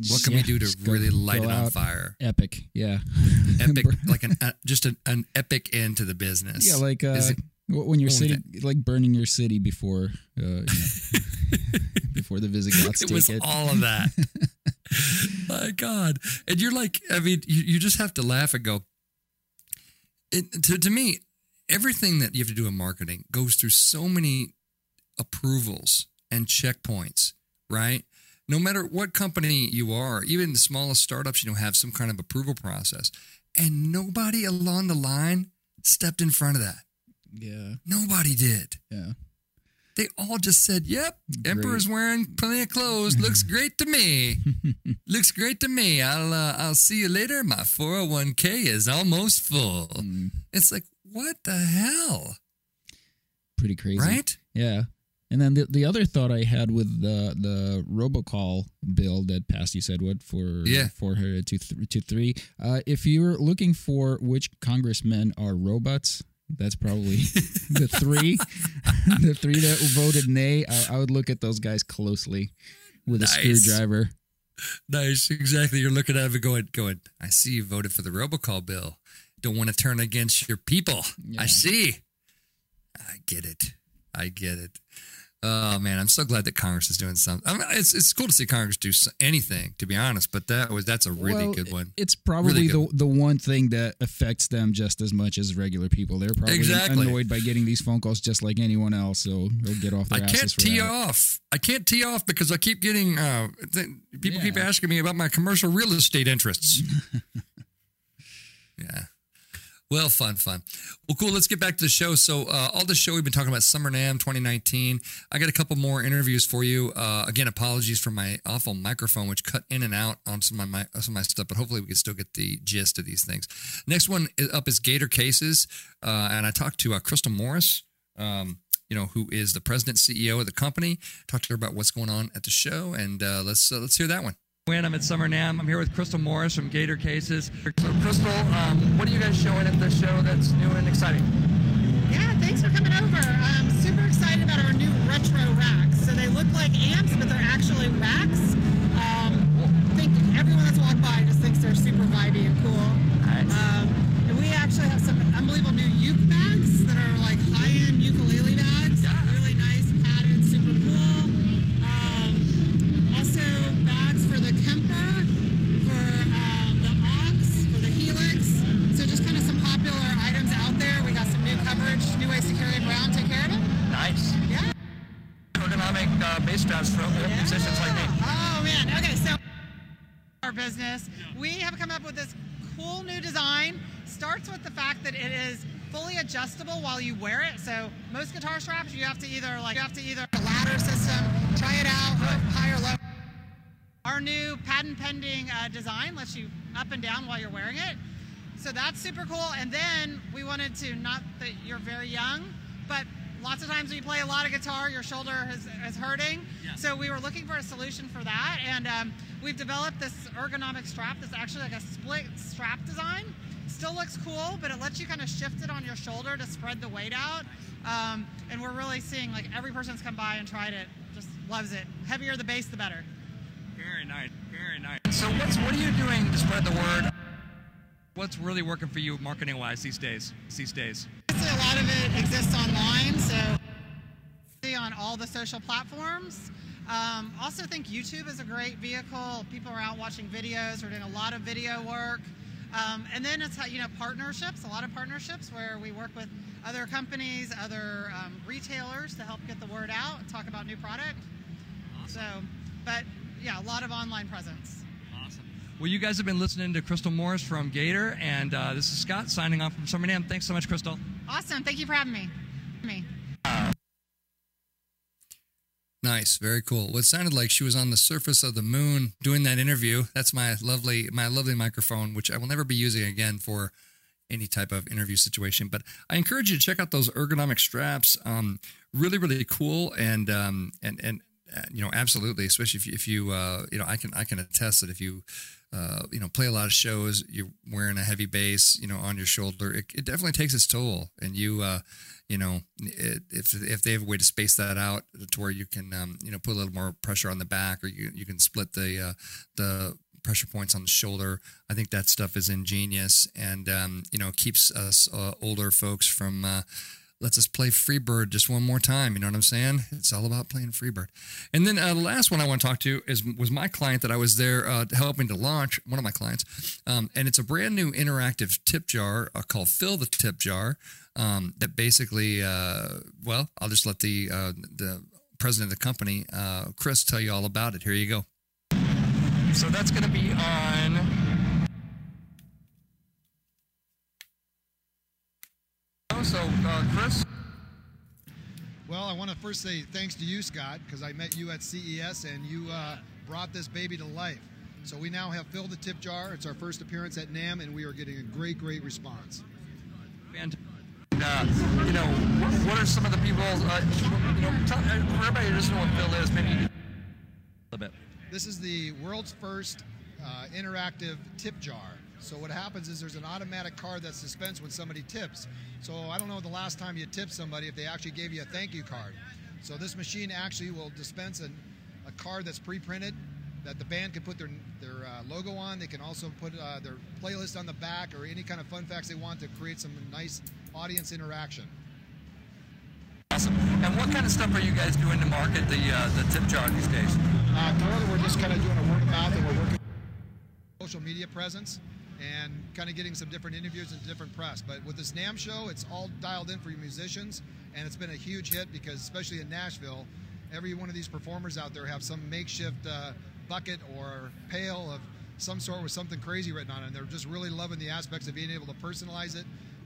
What can Yeah, we do to really light it on fire? Epic. Yeah. Epic, like an uh, just an, an epic end to the business. Yeah, like uh, Is it- w- when you're what like burning your city before, uh, you know, before the Visigoths it take was it. all of that. My God, and you're like, I mean, you, you just have to laugh and go. It, to to me, everything that you have to do in marketing goes through so many approvals and checkpoints, right? No matter what company you are, even the smallest startups, you know, have some kind of approval process, and nobody along the line stepped in front of that. Yeah. Nobody did. Yeah. They all just said, "Yep, Emperor's wearing plenty of clothes. Looks great to me. Looks great to me. I'll uh, I'll see you later. My 401k is almost full." Mm. It's like, what the hell? Pretty crazy. Right? Yeah. And then the, the other thought I had with the the robocall bill that passed, you said what for Yeah. to th- to three. Uh, if you're looking for which congressmen are robots, that's probably the three, the three that voted nay. I, I would look at those guys closely with a screwdriver. Nice, exactly. You're looking at it going, going. I see you voted for the robocall bill. Don't want to turn against your people. I see. I get it. I get it. Oh man, I'm so glad that Congress is doing something. I mean, it's it's cool to see Congress do anything, to be honest. But that was that's a really Well, good one. It's probably Really the the one thing that affects them just as much as regular people. They're probably Exactly. annoyed by getting these phone calls just like anyone else, so they'll get off I their can't for tee that. off. I can't tee off because I keep getting uh, th- people keep asking me about my commercial real estate interests. yeah. Well, fun, fun. Well, cool. Let's get back to the show. So, uh, all the show we've been talking about Summer NAMM 2019. I got a couple more interviews for you. Uh, again, apologies for my awful microphone, which cut in and out on some of my some of my stuff, but hopefully we can still get the gist of these things. Next one up is Gator Cases, uh, and I talked to uh, Crystal Morris. Um, you know who is the president CEO of the company. Talked to her about what's going on at the show, and uh, let's uh, let's hear that one. When I'm at Summer NAMM, I'm here with Crystal Morris from Gator Cases. So, Crystal, um, what are you guys showing at the show that's new and exciting? Yeah, thanks for coming over. I'm super excited about our new retro racks. So they look like amps, but they're actually racks. Um, I think everyone that's walked by just thinks they're super vibey and cool. Um, and we actually have some unbelievable new uke bags that are like high-end ukulele for the Kemper, for um, the Axe, for the Helix. So just kind of some popular items out there. We got some new coverage, new ways to carry them around, take care of it. Nice. Yeah. Ergonomic uh, bass straps for musicians like me. Oh man. Okay, so our business, we have come up with this cool new design. Starts with the fact that it is fully adjustable while you wear it. So most guitar straps, you have to either like you have to either a ladder system, try it out, high or low. Our new patent pending uh, design lets you up and down while you're wearing it. So that's super cool. And then we wanted to, not that you're very young, but lots of times when you play a lot of guitar, your shoulder is, is hurting. Yeah. So we were looking for a solution for that. And um, we've developed this ergonomic strap that's actually like a split strap design. Still looks cool, but it lets you kind of shift it on your shoulder to spread the weight out. Um, and we're really seeing like every person that's come by and tried it just loves it. Heavier the bass, the better. Very nice. Very nice. So what's what are you doing to spread the word? What's really working for you marketing wise these days? These days. Honestly, a lot of it exists online, so on all the social platforms. Um, also think YouTube is a great vehicle. People are out watching videos. We're doing a lot of video work. Um, and then it's you know partnerships, a lot of partnerships where we work with other companies, other um, retailers to help get the word out, and talk about new product. So, but yeah, a lot of online presence. Awesome. Well, you guys have been listening to Crystal Morris from Gator, and uh, this is Scott signing off from Summer NAMM. Thanks so much, Crystal. Awesome. Thank you for having me. Me. Nice, very cool. What sounded like she was on the surface of the moon doing that interview. That's my lovely, my lovely microphone, which I will never be using again for any type of interview situation. But I encourage you to check out those ergonomic straps. Um, really, really cool, and um, and and you know, absolutely, especially if you, if you uh, you know, I can I can attest that if you uh, you know play a lot of shows, you're wearing a heavy bass, you know, on your shoulder, it, it definitely takes its toll, and you uh, you know, it, if if they have a way to space that out to where you can um, you know put a little more pressure on the back, or you you can split the uh, the pressure points on the shoulder. I think that stuff is ingenious and um, you know keeps us uh, older folks from uh, lets us play Freebird just one more time. You know what I'm saying? It's all about playing Freebird. And then uh, the last one I want to talk to is was my client that I was there uh, helping to launch. One of my clients, um, and it's a brand new interactive tip jar uh, called Fill the Tip Jar. Um, that basically, uh, well, I'll just let the uh, the president of the company, uh, Chris, tell you all about it. Here you go. So that's going to be on. So, uh, Chris. Well, I want to first say thanks to you, Scott, because I met you at CES and you uh, brought this baby to life. So we now have filled the tip jar. It's our first appearance at NAMM, and we are getting a great, great response. Fantastic. Uh, you know, what, what, are some of the people? Uh, you know, tell, uh, for everybody who doesn't know what Fill is, maybe a little bit. This is the world's first uh, interactive tip jar. So what happens is there's an automatic card that's dispensed when somebody tips. So I don't know the last time you tipped somebody if they actually gave you a thank you card. So this machine actually will dispense an, a card that's pre-printed that the band can put their their uh, logo on. They can also put uh, their playlist on the back or any kind of fun facts they want to create some nice audience interaction. Awesome. And what kind of stuff are you guys doing to market the uh, the tip jar these days? Uh, currently, we're just kind of doing a word of mouth, and we're working social media presence and kind of getting some different interviews and different press. But with this NAMM show, it's all dialed in for your musicians, and it's been a huge hit because, especially in Nashville, every one of these performers out there have some makeshift uh, bucket or pail of some sort with something crazy written on it. And they're just really loving the aspects of being able to personalize it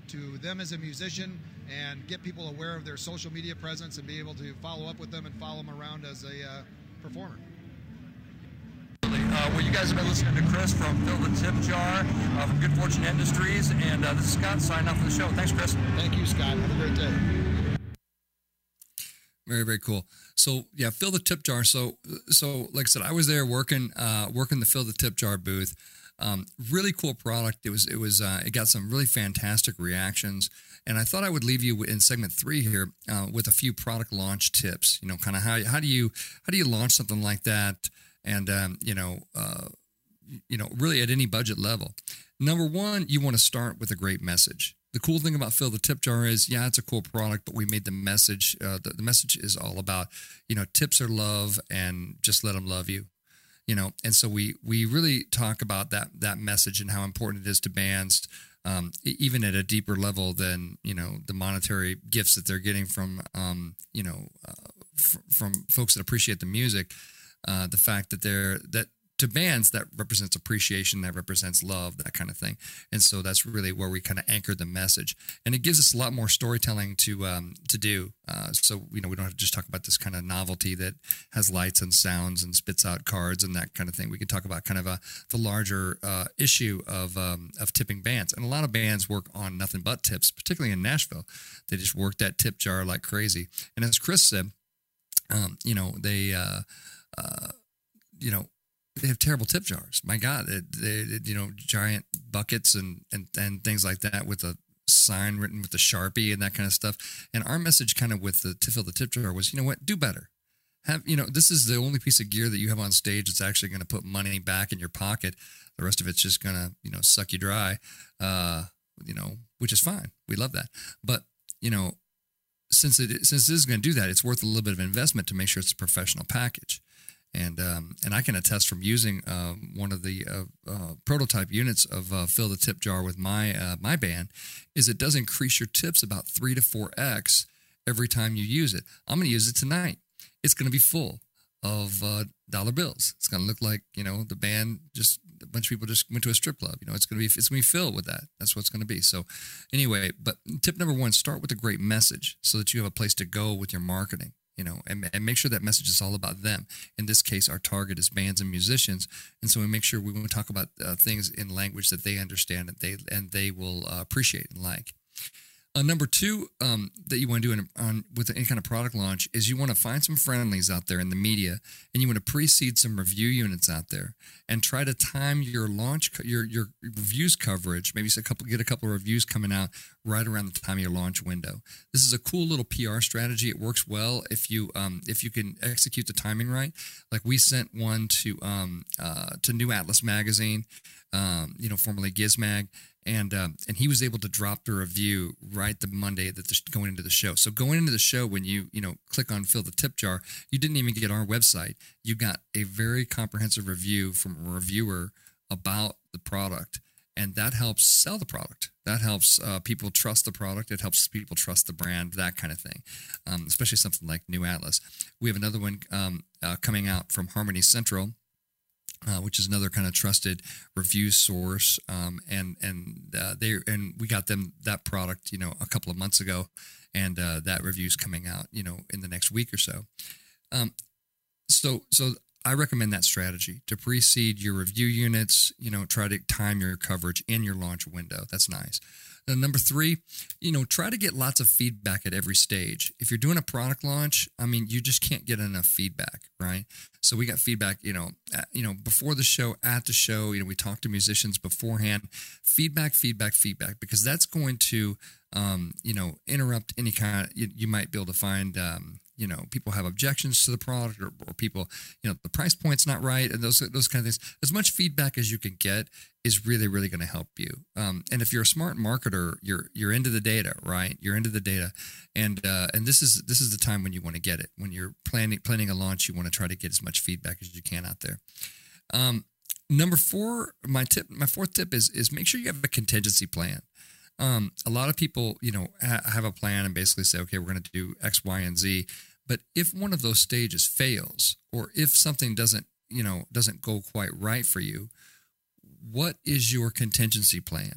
to them as a musician and get people aware of their social media presence and be able to follow up with them and follow them around as a uh, performer. Uh, well, you guys have been listening to Chris from Fill the Tip Jar uh, from Good Fortune Industries, and uh, this is Scott signing off for the show. Thanks, Chris. Thank you, Scott. Have a great day. Very, very cool. So yeah, fill the tip jar. So, so like I said, I was there working, uh, working the fill the tip jar booth. Um, really cool product. It was, it was, uh, it got some really fantastic reactions. And I thought I would leave you in segment three here uh, with a few product launch tips. You know, kind of how how do you how do you launch something like that? And um, you know, uh, you know, really at any budget level. Number one, you want to start with a great message. The cool thing about Fill the Tip Jar is, yeah, it's a cool product, but we made the message. Uh, the, the message is all about, you know, tips are love, and just let them love you you know and so we we really talk about that that message and how important it is to bands um, even at a deeper level than you know the monetary gifts that they're getting from um, you know uh, f- from folks that appreciate the music uh, the fact that they're that to bands that represents appreciation that represents love that kind of thing. And so that's really where we kind of anchor the message. And it gives us a lot more storytelling to um, to do. Uh, so you know we don't have to just talk about this kind of novelty that has lights and sounds and spits out cards and that kind of thing. We can talk about kind of a the larger uh, issue of um, of tipping bands. And a lot of bands work on nothing but tips particularly in Nashville. They just work that tip jar like crazy. And as Chris said um, you know they uh, uh you know they have terrible tip jars. My God, it, they, it, you know, giant buckets and, and and things like that with a sign written with the sharpie and that kind of stuff. And our message, kind of with the to fill the tip jar, was you know what, do better. Have you know this is the only piece of gear that you have on stage that's actually going to put money back in your pocket. The rest of it's just going to you know suck you dry. Uh, you know, which is fine. We love that. But you know, since it since this is going to do that, it's worth a little bit of investment to make sure it's a professional package. And um, and I can attest from using um, one of the uh, uh, prototype units of uh, fill the tip jar with my uh, my band, is it does increase your tips about three to four x every time you use it. I'm going to use it tonight. It's going to be full of uh, dollar bills. It's going to look like you know the band just a bunch of people just went to a strip club. You know, it's going to be it's going to be filled with that. That's what it's going to be. So, anyway, but tip number one: start with a great message so that you have a place to go with your marketing. You know, and, and make sure that message is all about them. In this case, our target is bands and musicians, and so we make sure we want to talk about uh, things in language that they understand and they and they will uh, appreciate and like. Uh, number two um, that you want to do in, on, with any kind of product launch is you want to find some friendlies out there in the media, and you want to precede some review units out there, and try to time your launch, your your reviews coverage. Maybe a couple, get a couple of reviews coming out right around the time of your launch window. This is a cool little PR strategy. It works well if you um, if you can execute the timing right. Like we sent one to um, uh, to New Atlas magazine, um, you know, formerly Gizmag and um, and he was able to drop the review right the Monday that the, going into the show. So going into the show, when you you know click on fill the tip jar, you didn't even get our website. You got a very comprehensive review from a reviewer about the product, and that helps sell the product. That helps uh, people trust the product. It helps people trust the brand. That kind of thing, um, especially something like New Atlas. We have another one um, uh, coming out from Harmony Central uh, which is another kind of trusted review source. Um, and and uh, they and we got them that product, you know, a couple of months ago, and uh, that review is coming out, you know, in the next week or so. Um, so so I recommend that strategy to precede your review units. You know, try to time your coverage in your launch window. That's nice. Number three, you know, try to get lots of feedback at every stage. If you're doing a product launch, I mean, you just can't get enough feedback, right? So we got feedback, you know, at, you know, before the show, at the show, you know, we talked to musicians beforehand. Feedback, feedback, feedback, because that's going to, um, you know, interrupt any kind. Of, you, you might be able to find, um, you know people have objections to the product or, or people you know the price point's not right and those those kind of things. As much feedback as you can get is really really going to help you. Um, and if you're a smart marketer you're you're into the data right? You're into the data. And uh, and this is this is the time when you want to get it. When you're planning planning a launch you want to try to get as much feedback as you can out there. Um, number four my tip my fourth tip is is make sure you have a contingency plan. Um, a lot of people, you know, ha- have a plan and basically say, okay, we're going to do X, Y, and Z. But if one of those stages fails, or if something doesn't, you know, doesn't go quite right for you, what is your contingency plan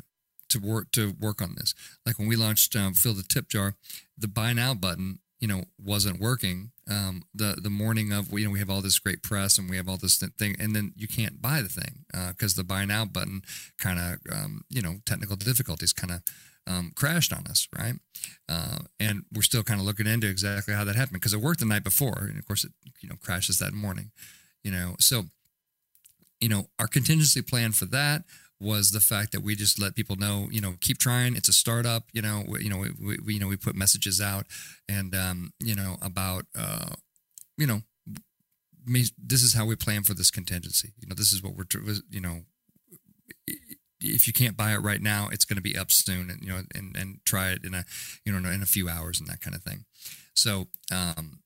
to work to work on this? Like when we launched um, fill the tip jar, the buy now button, you know, wasn't working. Um, the the morning of you know we have all this great press and we have all this thing, and then you can't buy the thing because uh, the buy now button kind of um, you know technical difficulties kind of um, crashed on us, right? Uh, and we're still kind of looking into exactly how that happened because it worked the night before, and of course it you know crashes that morning, you know. So, you know, our contingency plan for that was the fact that we just let people know, you know, keep trying. It's a startup, you know. We, you know, we, we you know we put messages out, and um, you know about uh, you know this is how we plan for this contingency. You know, this is what we're, you know, if you can't buy it right now, it's going to be up soon, and you know, and and try it in a you know in a few hours and that kind of thing. So, um,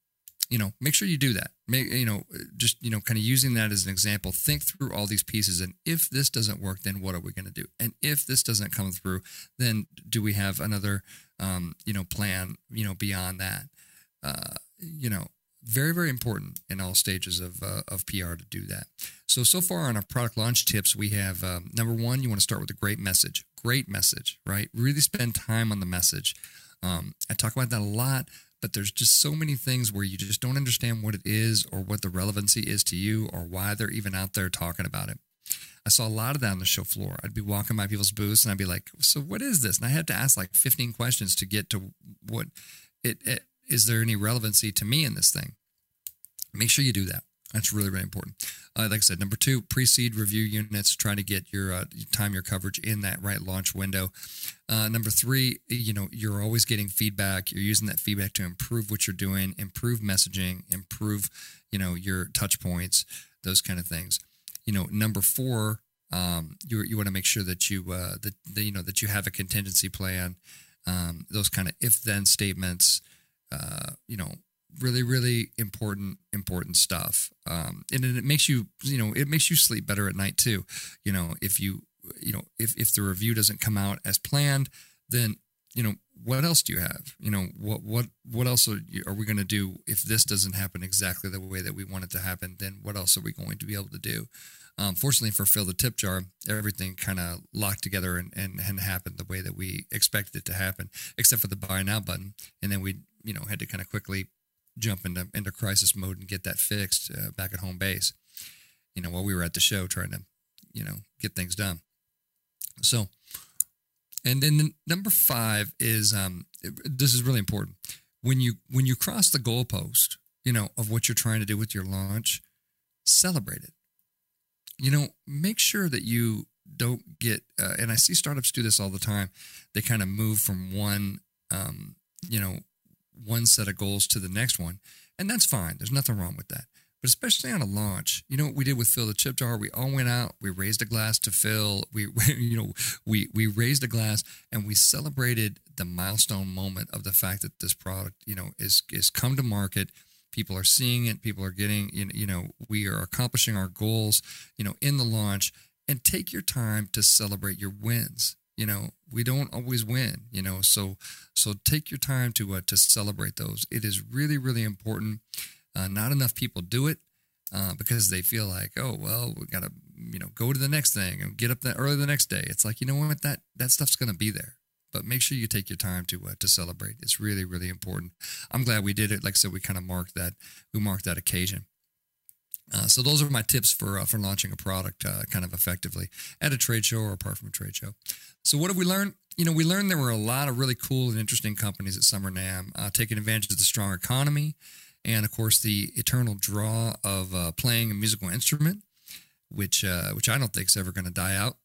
you know, make sure you do that. Make you know, just you know, kind of using that as an example. Think through all these pieces, and if this doesn't work, then what are we going to do? And if this doesn't come through, then do we have another, um, you know, plan? You know, beyond that, uh, you know, very very important in all stages of uh, of PR to do that. So so far on our product launch tips, we have um, number one, you want to start with a great message, great message, right? Really spend time on the message. Um, I talk about that a lot, but there's just so many things where you just don't understand what it is or what the relevancy is to you or why they're even out there talking about it. I saw a lot of that on the show floor. I'd be walking by people's booths and I'd be like, "So what is this?" And I had to ask like 15 questions to get to what it, it is there any relevancy to me in this thing? Make sure you do that. That's really, really important. Uh, like I said, number two, pre-seed review units. trying to get your uh, time your coverage in that right launch window. Uh, number three, you know, you're always getting feedback. You're using that feedback to improve what you're doing, improve messaging, improve, you know, your touch points, those kind of things. You know, number four, um, you you want to make sure that you uh, that, that you know that you have a contingency plan. Um, those kind of if then statements. Uh, you know, really really important important stuff. Um, and it makes you you know it makes you sleep better at night too. You know if you you know if if the review doesn't come out as planned then you know what else do you have? You know what what what else are, you, are we going to do if this doesn't happen exactly the way that we want it to happen? Then what else are we going to be able to do? Um, fortunately for Fill the Tip Jar, everything kind of locked together and, and, and happened the way that we expected it to happen, except for the buy now button. And then we, you know, had to kind of quickly jump into into crisis mode and get that fixed uh, back at home base. You know, while we were at the show trying to, you know, get things done. So, and then number five is um, this is really important when you when you cross the goalpost, you know, of what you're trying to do with your launch, celebrate it. You know, make sure that you don't get. Uh, and I see startups do this all the time. They kind of move from one, um, you know, one set of goals to the next one. And that's fine. There's nothing wrong with that. But especially on a launch, you know what we did with Fill the Tip Jar? We all went out, we raised a glass to Phil, we, you know, we we raised a glass and we celebrated the milestone moment of the fact that this product, you know, is is come to market. People are seeing it, people are getting, you know, we are accomplishing our goals, you know, in the launch. And take your time to celebrate your wins you know we don't always win you know so so take your time to uh, to celebrate those. It is really really important. Uh, not enough people do it uh, because they feel like oh well we gotta you know go to the next thing and get up that early the next day. It's like you know what? That that stuff's gonna be there. But make sure you take your time to uh, to celebrate. It's really really important. I'm glad we did it. Like i said we kind of marked that we marked that occasion uh, so those are my tips for uh, for launching a product uh, kind of effectively at a trade show or apart from a trade show. So what have we learned? You know, we learned there were a lot of really cool and interesting companies at Summer NAMM uh, taking advantage of the strong economy, and of course the eternal draw of uh, playing a musical instrument, which uh, which I don't think is ever going to die out.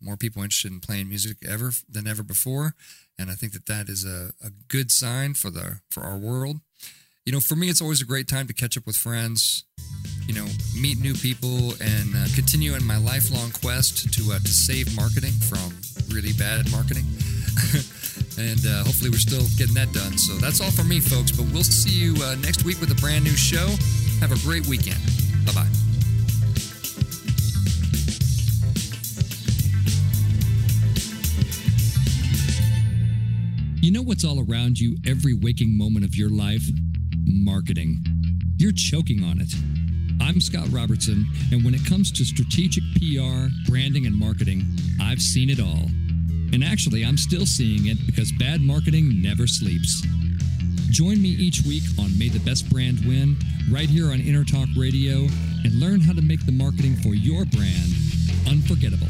more people interested in playing music ever than ever before, and I think that that is a, a good sign for the for our world you know, for me, it's always a great time to catch up with friends, you know, meet new people, and uh, continue in my lifelong quest to uh, to save marketing from really bad marketing. and uh, hopefully, we're still getting that done. So that's all for me, folks. But we'll see you uh, next week with a brand new show. Have a great weekend. Bye bye. You know what's all around you every waking moment of your life? marketing. You're choking on it. I'm Scott Robertson, and when it comes to strategic PR, branding, and marketing, I've seen it all. And actually, I'm still seeing it because bad marketing never sleeps. Join me each week on May the Best Brand Win, right here on Entertalk Radio, and learn how to make the marketing for your brand unforgettable.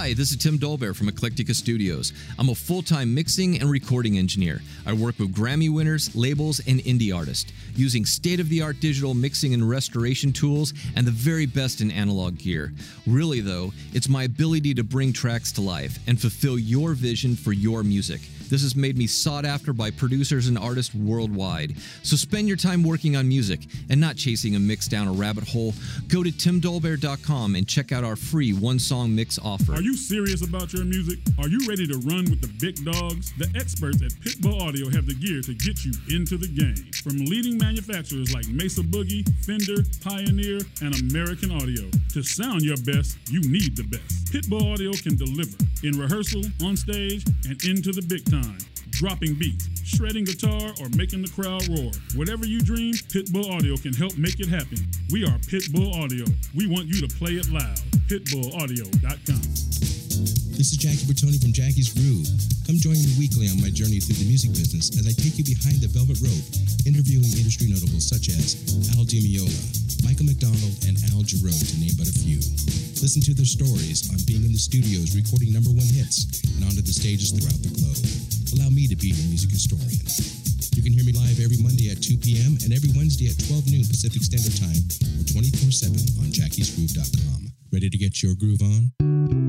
Hi, this is Tim Dolbear from Eclectica Studios. I'm a full time mixing and recording engineer. I work with Grammy winners, labels, and indie artists using state of the art digital mixing and restoration tools and the very best in analog gear. Really, though, it's my ability to bring tracks to life and fulfill your vision for your music. This has made me sought after by producers and artists worldwide. So spend your time working on music and not chasing a mix down a rabbit hole. Go to timdolbear.com and check out our free one song mix offer. Are you serious about your music? Are you ready to run with the big dogs? The experts at Pitbull Audio have the gear to get you into the game. From leading manufacturers like Mesa Boogie, Fender, Pioneer, and American Audio. To sound your best, you need the best. Pitbull Audio can deliver in rehearsal, on stage, and into the big time dropping beats, shredding guitar, or making the crowd roar. Whatever you dream, Pitbull Audio can help make it happen. We are Pitbull Audio. We want you to play it loud. PitbullAudio.com. This is Jackie Bertoni from Jackie's Groove. Come join me weekly on my journey through the music business as I take you behind the velvet rope, interviewing industry notables such as Al DiMeola, Michael McDonald, and Al Jarreau, to name but a few. Listen to their stories on being in the studios recording number one hits and onto the stages throughout the globe. Allow me to be your music historian. You can hear me live every Monday at 2 p.m. and every Wednesday at 12 noon Pacific Standard Time or 24 7 on jackiesgroove.com. Ready to get your groove on?